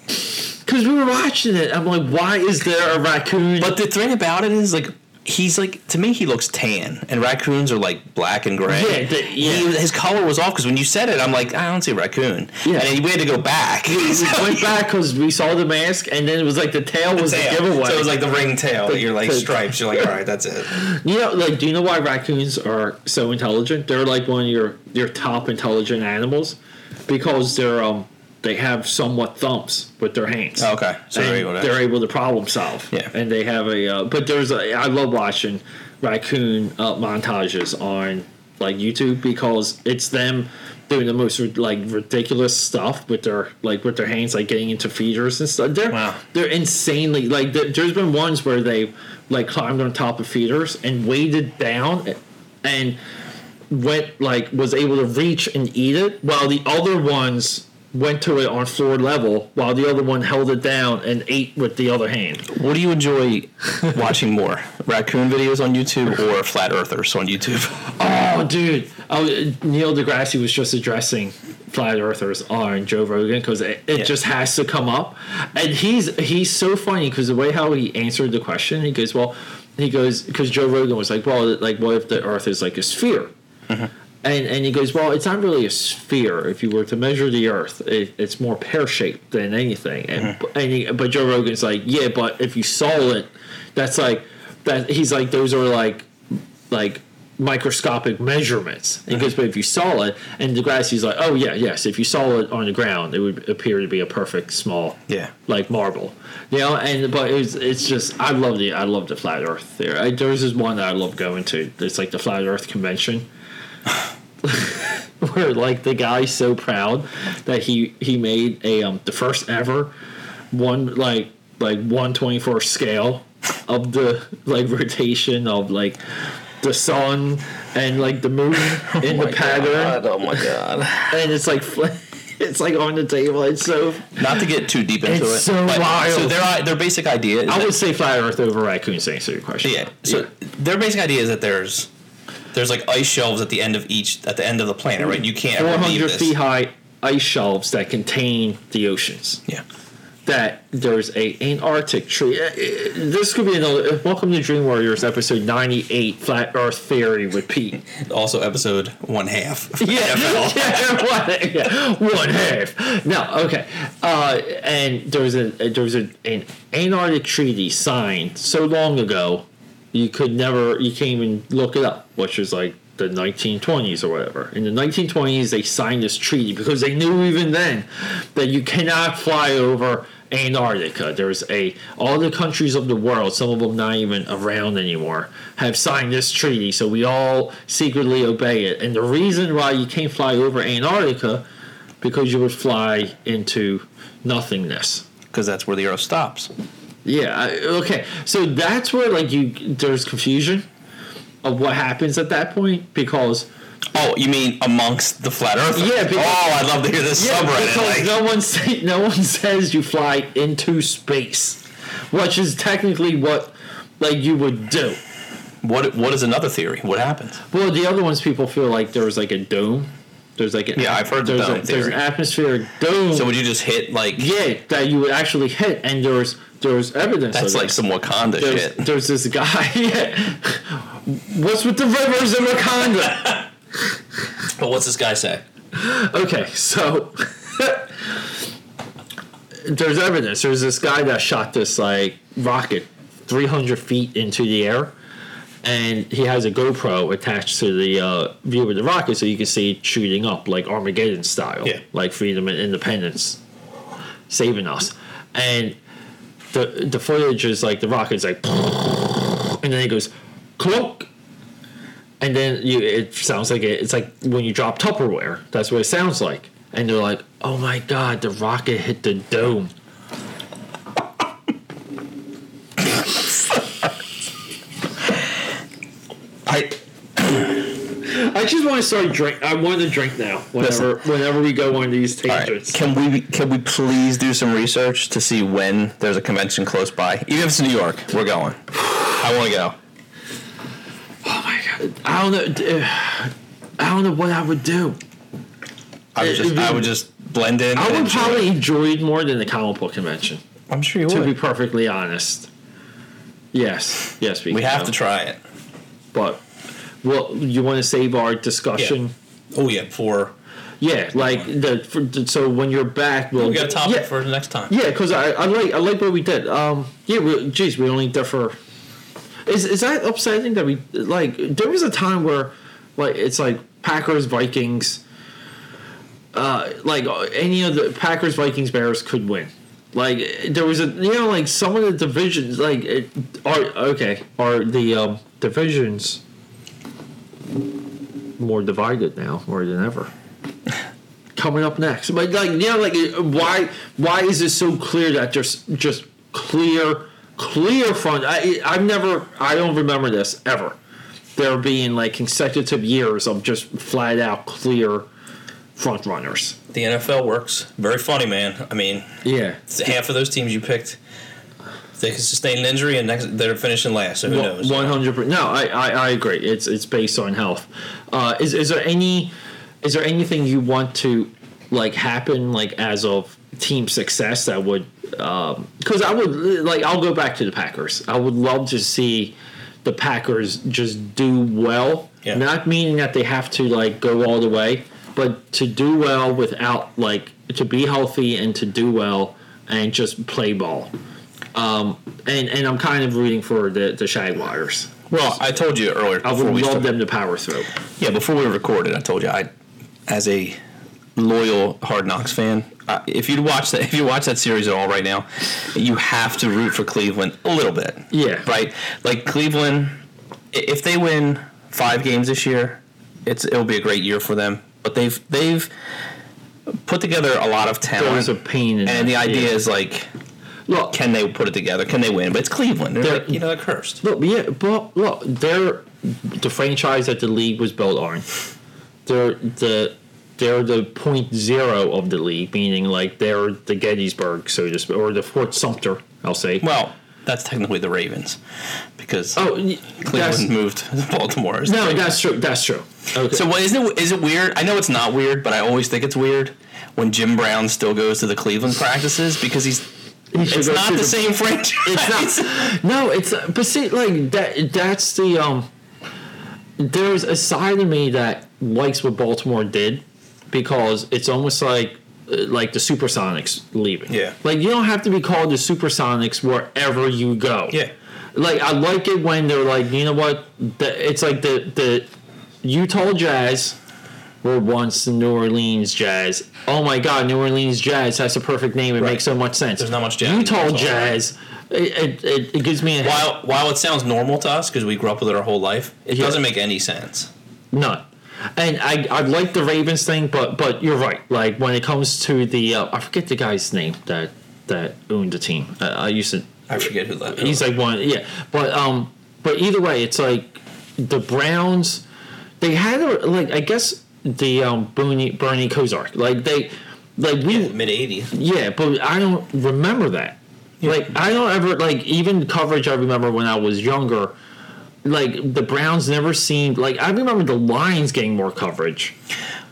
because we were watching it. I'm like, why is there a raccoon? But the thing about it is, like, he's like to me, he looks tan, and raccoons are like black and gray. Yeah, the- yeah. He, his color was off because when you said it, I'm like, I don't see a raccoon. Yeah. and we had to go back. we So <laughs> went back because we saw the mask, and then it was like the tail was tail. the giveaway. So it was like the ring tail. The- you're like stripes. You're like, all right, that's it. <laughs> You know, like, do you know why raccoons are so intelligent? They're like one of your your top intelligent animals because they're um they have somewhat thumbs with their hands. Okay, so they're able to- they're able to problem solve. Yeah. and they have a. Uh, but there's a. I love watching raccoon uh, montages on like YouTube because it's them doing the most like ridiculous stuff with their like with their hands, like getting into feeders and stuff. They're Wow. they're insanely like. there- There's been ones where they like climbed on top of feeders and weighted down and went like was able to reach and eat it while the other ones went to it on floor level while the other one held it down and ate with the other hand. What do you enjoy <laughs> watching more, raccoon videos on YouTube or flat earthers on YouTube? <laughs> Oh, dude! Oh, Neil deGrasse was just addressing flat earthers on Joe Rogan because it, it Yeah. just has to come up, and he's he's so funny because the way how he answered the question, he goes, "Well," he goes because Joe Rogan was like, "Well, like what if the Earth is like a sphere?" Mm-hmm. And, and he goes, well, it's not really a sphere. If you were to measure the Earth, it, it's more pear shaped than anything. And, mm-hmm. and he, but Joe Rogan's like, yeah, but if you saw it, that's like that. He's like, those are like like microscopic measurements. And because mm-hmm. but if you saw it, and deGrasse's like, oh yeah, yes, if you saw it on the ground, it would appear to be a perfect small, Yeah. like marble. You know, and but it's it's just I love the I love the flat Earth there. I, there's this one that I love going to. It's like the flat Earth convention. <laughs> <laughs> Where like the guy's so proud that he he made a um the first ever one like like one twenty four scale of the like rotation of like the sun and like the moon <laughs> in the pattern oh my god. <laughs> and it's like it's like on the table it's so Not to get too deep into it. so wild. So their their basic idea is I that- would say flat earth over raccoon to answer your question Yeah. So their basic idea is that there's there's like ice shelves at the end of each at the end of the planet, right? You can't ever leave 400 this. feet high ice shelves that contain the oceans Yeah. that there's a Antarctic tree. Uh, uh, This could be another. uh, Welcome to Dream Warriors, episode ninety-eight, Flat Earth Theory with Pete. <laughs> Also, episode one half. <laughs> Yeah, <laughs> yeah, one, yeah, one half. No, okay. Uh, and there was a there was a, an Antarctic treaty signed so long ago, you could never, you can't even look it up, which was like the 1920s or whatever. In the 1920s, they signed this treaty because they knew even then that you cannot fly over Antarctica. There's a all the countries of the world, some of them not even around anymore, have signed this treaty. So we all secretly obey it. And the reason why you can't fly over Antarctica because you would fly into nothingness. Because that's where the Earth stops. Yeah. I- Okay. So that's where like you there's confusion of what happens at that point because Oh, you mean amongst the flat Earth? Yeah, because- oh, I'd love to hear this Yeah, subreddit. because Like, no one say, no one <laughs> says you fly into space, which is technically what like you would do. what what is another theory? What happens? Well, the other ones people feel like there was like a dome. There's like an, Yeah, I've heard the there's dome a, there's an atmospheric dome. So would you just hit like? yeah, that you would actually hit, and there's there's evidence. That's like some Wakanda there's, shit. there's this guy. <laughs> What's with the rivers in Wakanda? But what's this guy say? Okay, so there's evidence. There's this guy that shot this like rocket 300 feet into the air, and he has a GoPro attached to the uh, view of the rocket, so you can see it shooting up like Armageddon style, Yeah. like freedom and independence, saving us. And the the footage is like the rocket's like, and then it goes, clunk. And then you, it sounds like it, it's like when you drop Tupperware. That's what it sounds like. And they're like, "Oh my God, the rocket hit the dome." I I just want to start drink. I want to drink now. Whenever, whenever we go on these All right. tangents. Can we can we please do some research to see when there's a convention close by? Even if it's New York, we're going. I want to go. Oh my God, I don't know. I don't know what I would do. I would eh, just I eh, would just blend in. I would enjoy. probably enjoy it more than the comic book convention. I'm sure you would. To be perfectly honest. Yes, yes, We have to try it. But, well, you want to save our discussion? Oh yeah, for Yeah, like the, for, so when you're back, we'll we got a topic yeah, for the next time. Yeah, because I, I like I like what we did. Um, yeah, we, geez, we only differ. Is is that upsetting that we like? There was a time where, like, it's like Packers Vikings. Uh, like any of the Packers Vikings Bears could win. Like there was a you know like some of the divisions like it, are okay are the um, divisions more divided now more than ever coming up next. But like, you know, like, why why is it so clear that there's just clear, clear front? I I've never, I don't remember this ever. There being like consecutive years of just flat out clear front runners. The NFL works very funny, man. I mean, Yeah. half of those teams you picked, they can sustain an injury, and next they're finishing last. So who knows? One hundred percent. No, I, I I agree. It's it's based on health. Uh, is is there any is there anything you want to like happen like as of team success that would because I would like I'll go back to the Packers. I would love to see the Packers just do well. Yeah. Not meaning that they have to like go all the way, but to do well without like to be healthy and to do well and just play ball. Um, and and I'm kind of rooting for the the Jaguars. Well, I told you earlier. I before would we love started- them to power through. Yeah, before we recorded, I told you I, as a loyal Hard Knocks fan, uh, if you watch that, <laughs> if you watch that series at all right now, you have to root for Cleveland a little bit. Yeah. Right. Like Cleveland, if they win five games this year, it's it'll be a great year for them. But they've they've put together a lot of talent, There's a pain in and the idea yeah. is like, Look, can they put it together? Can they win? But it's Cleveland. They're, They're- like, you know they're cursed. Look, yeah, but look, they're the franchise that the league was built on. They're the they're the point zero of the league, meaning like they're the Gettysburg, so to speak, or the Fort Sumter. I'll say. Well, that's technically the Ravens, because oh, Cleveland moved <laughs> to Baltimore. no, Ravens. that's true. That's true. Okay. So what is it? Is it weird? I know it's not weird, but I always think it's weird when Jim Brown still goes to the Cleveland practices because he's. It's not to the same franchise. It's <laughs> not. no, it's but see, like that. That's the um. There's a side of me that likes what Baltimore did, because it's almost like uh, like the Supersonics leaving. Yeah. Like you don't have to be called the Supersonics wherever you go. Yeah. Like I like it when they're like, you know what? The, it's like the the Utah Jazz were once the New Orleans Jazz. Oh my God, New Orleans Jazz. That's a perfect name. It Right. makes so much sense. There's not much jazz Utah Utah, Jazz. It, it, it gives me a While while it sounds normal to us because we grew up with it our whole life, it Yeah. doesn't make any sense. none. And I I like the Ravens thing, but but you're right. Like when it comes to the uh, I forget the guy's name that that owned the team. Uh, I used to I forget who that. He's like one, yeah. But um, but either way, it's like the Browns. They had a, like I guess the um Bernie Bernie Kosar. Like they, like we mid '80s. yeah, but I don't remember that. Like I don't ever like even coverage I remember when I was younger. Like the Browns never seemed like I remember the Lions getting more coverage.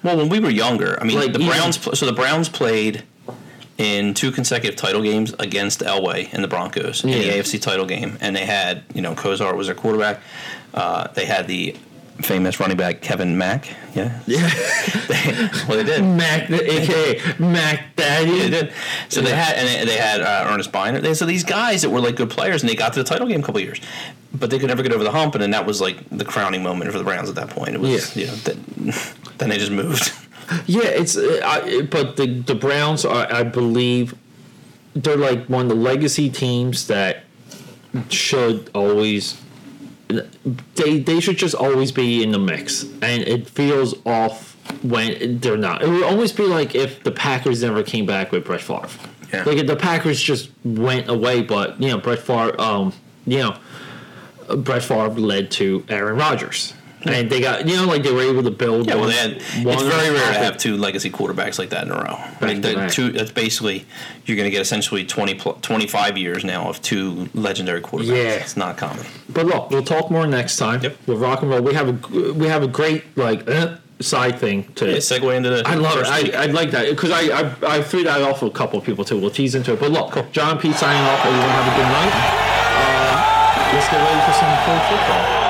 Well, when we were younger, I mean, Like, the Browns. So the Browns played in two consecutive title games against Elway and the Broncos in the AFC title game, and they had you know Kosar was their quarterback. Uh, they had the famous running back Kevin Mack. Yeah. Yeah, <laughs> well, they did. Mac, aka Mac Daddy. They did. So they had and they, they had uh, Earnest Byner. They, so these guys that were like good players, and they got to the title game a couple years, but they could never get over the hump, and then that was like the crowning moment for the Browns at that point. It was Yeah. you know that, <laughs> then they just moved. <laughs> Yeah, it's uh, I, but the the Browns are I believe they're like one of the legacy teams that should always they they should just always be in the mix, and it feels off when they're not. It would almost be like if the Packers never came back with Brett Favre. Yeah. Like if the Packers just went away, but you know Brett Favre, um, you know Brett Favre led to Aaron Rodgers. And they got, you know, like they were able to build. Yeah, well, one- had, it's very rare to have two legacy quarterbacks like that in a row. I mean, the two, that's basically you're going to get essentially 20, 25 years now of two legendary quarterbacks. Yeah. it's not common. But look, we'll talk more next time. Yep. With rock and roll, we have a we have a great like uh, side thing to. Yeah, segue into the. I love it. I, I like that because I, I I threw that off a couple of people too. We'll tease into it. But look, John Pete signing off. Everyone have a good night. Uh, let's get ready for some full football.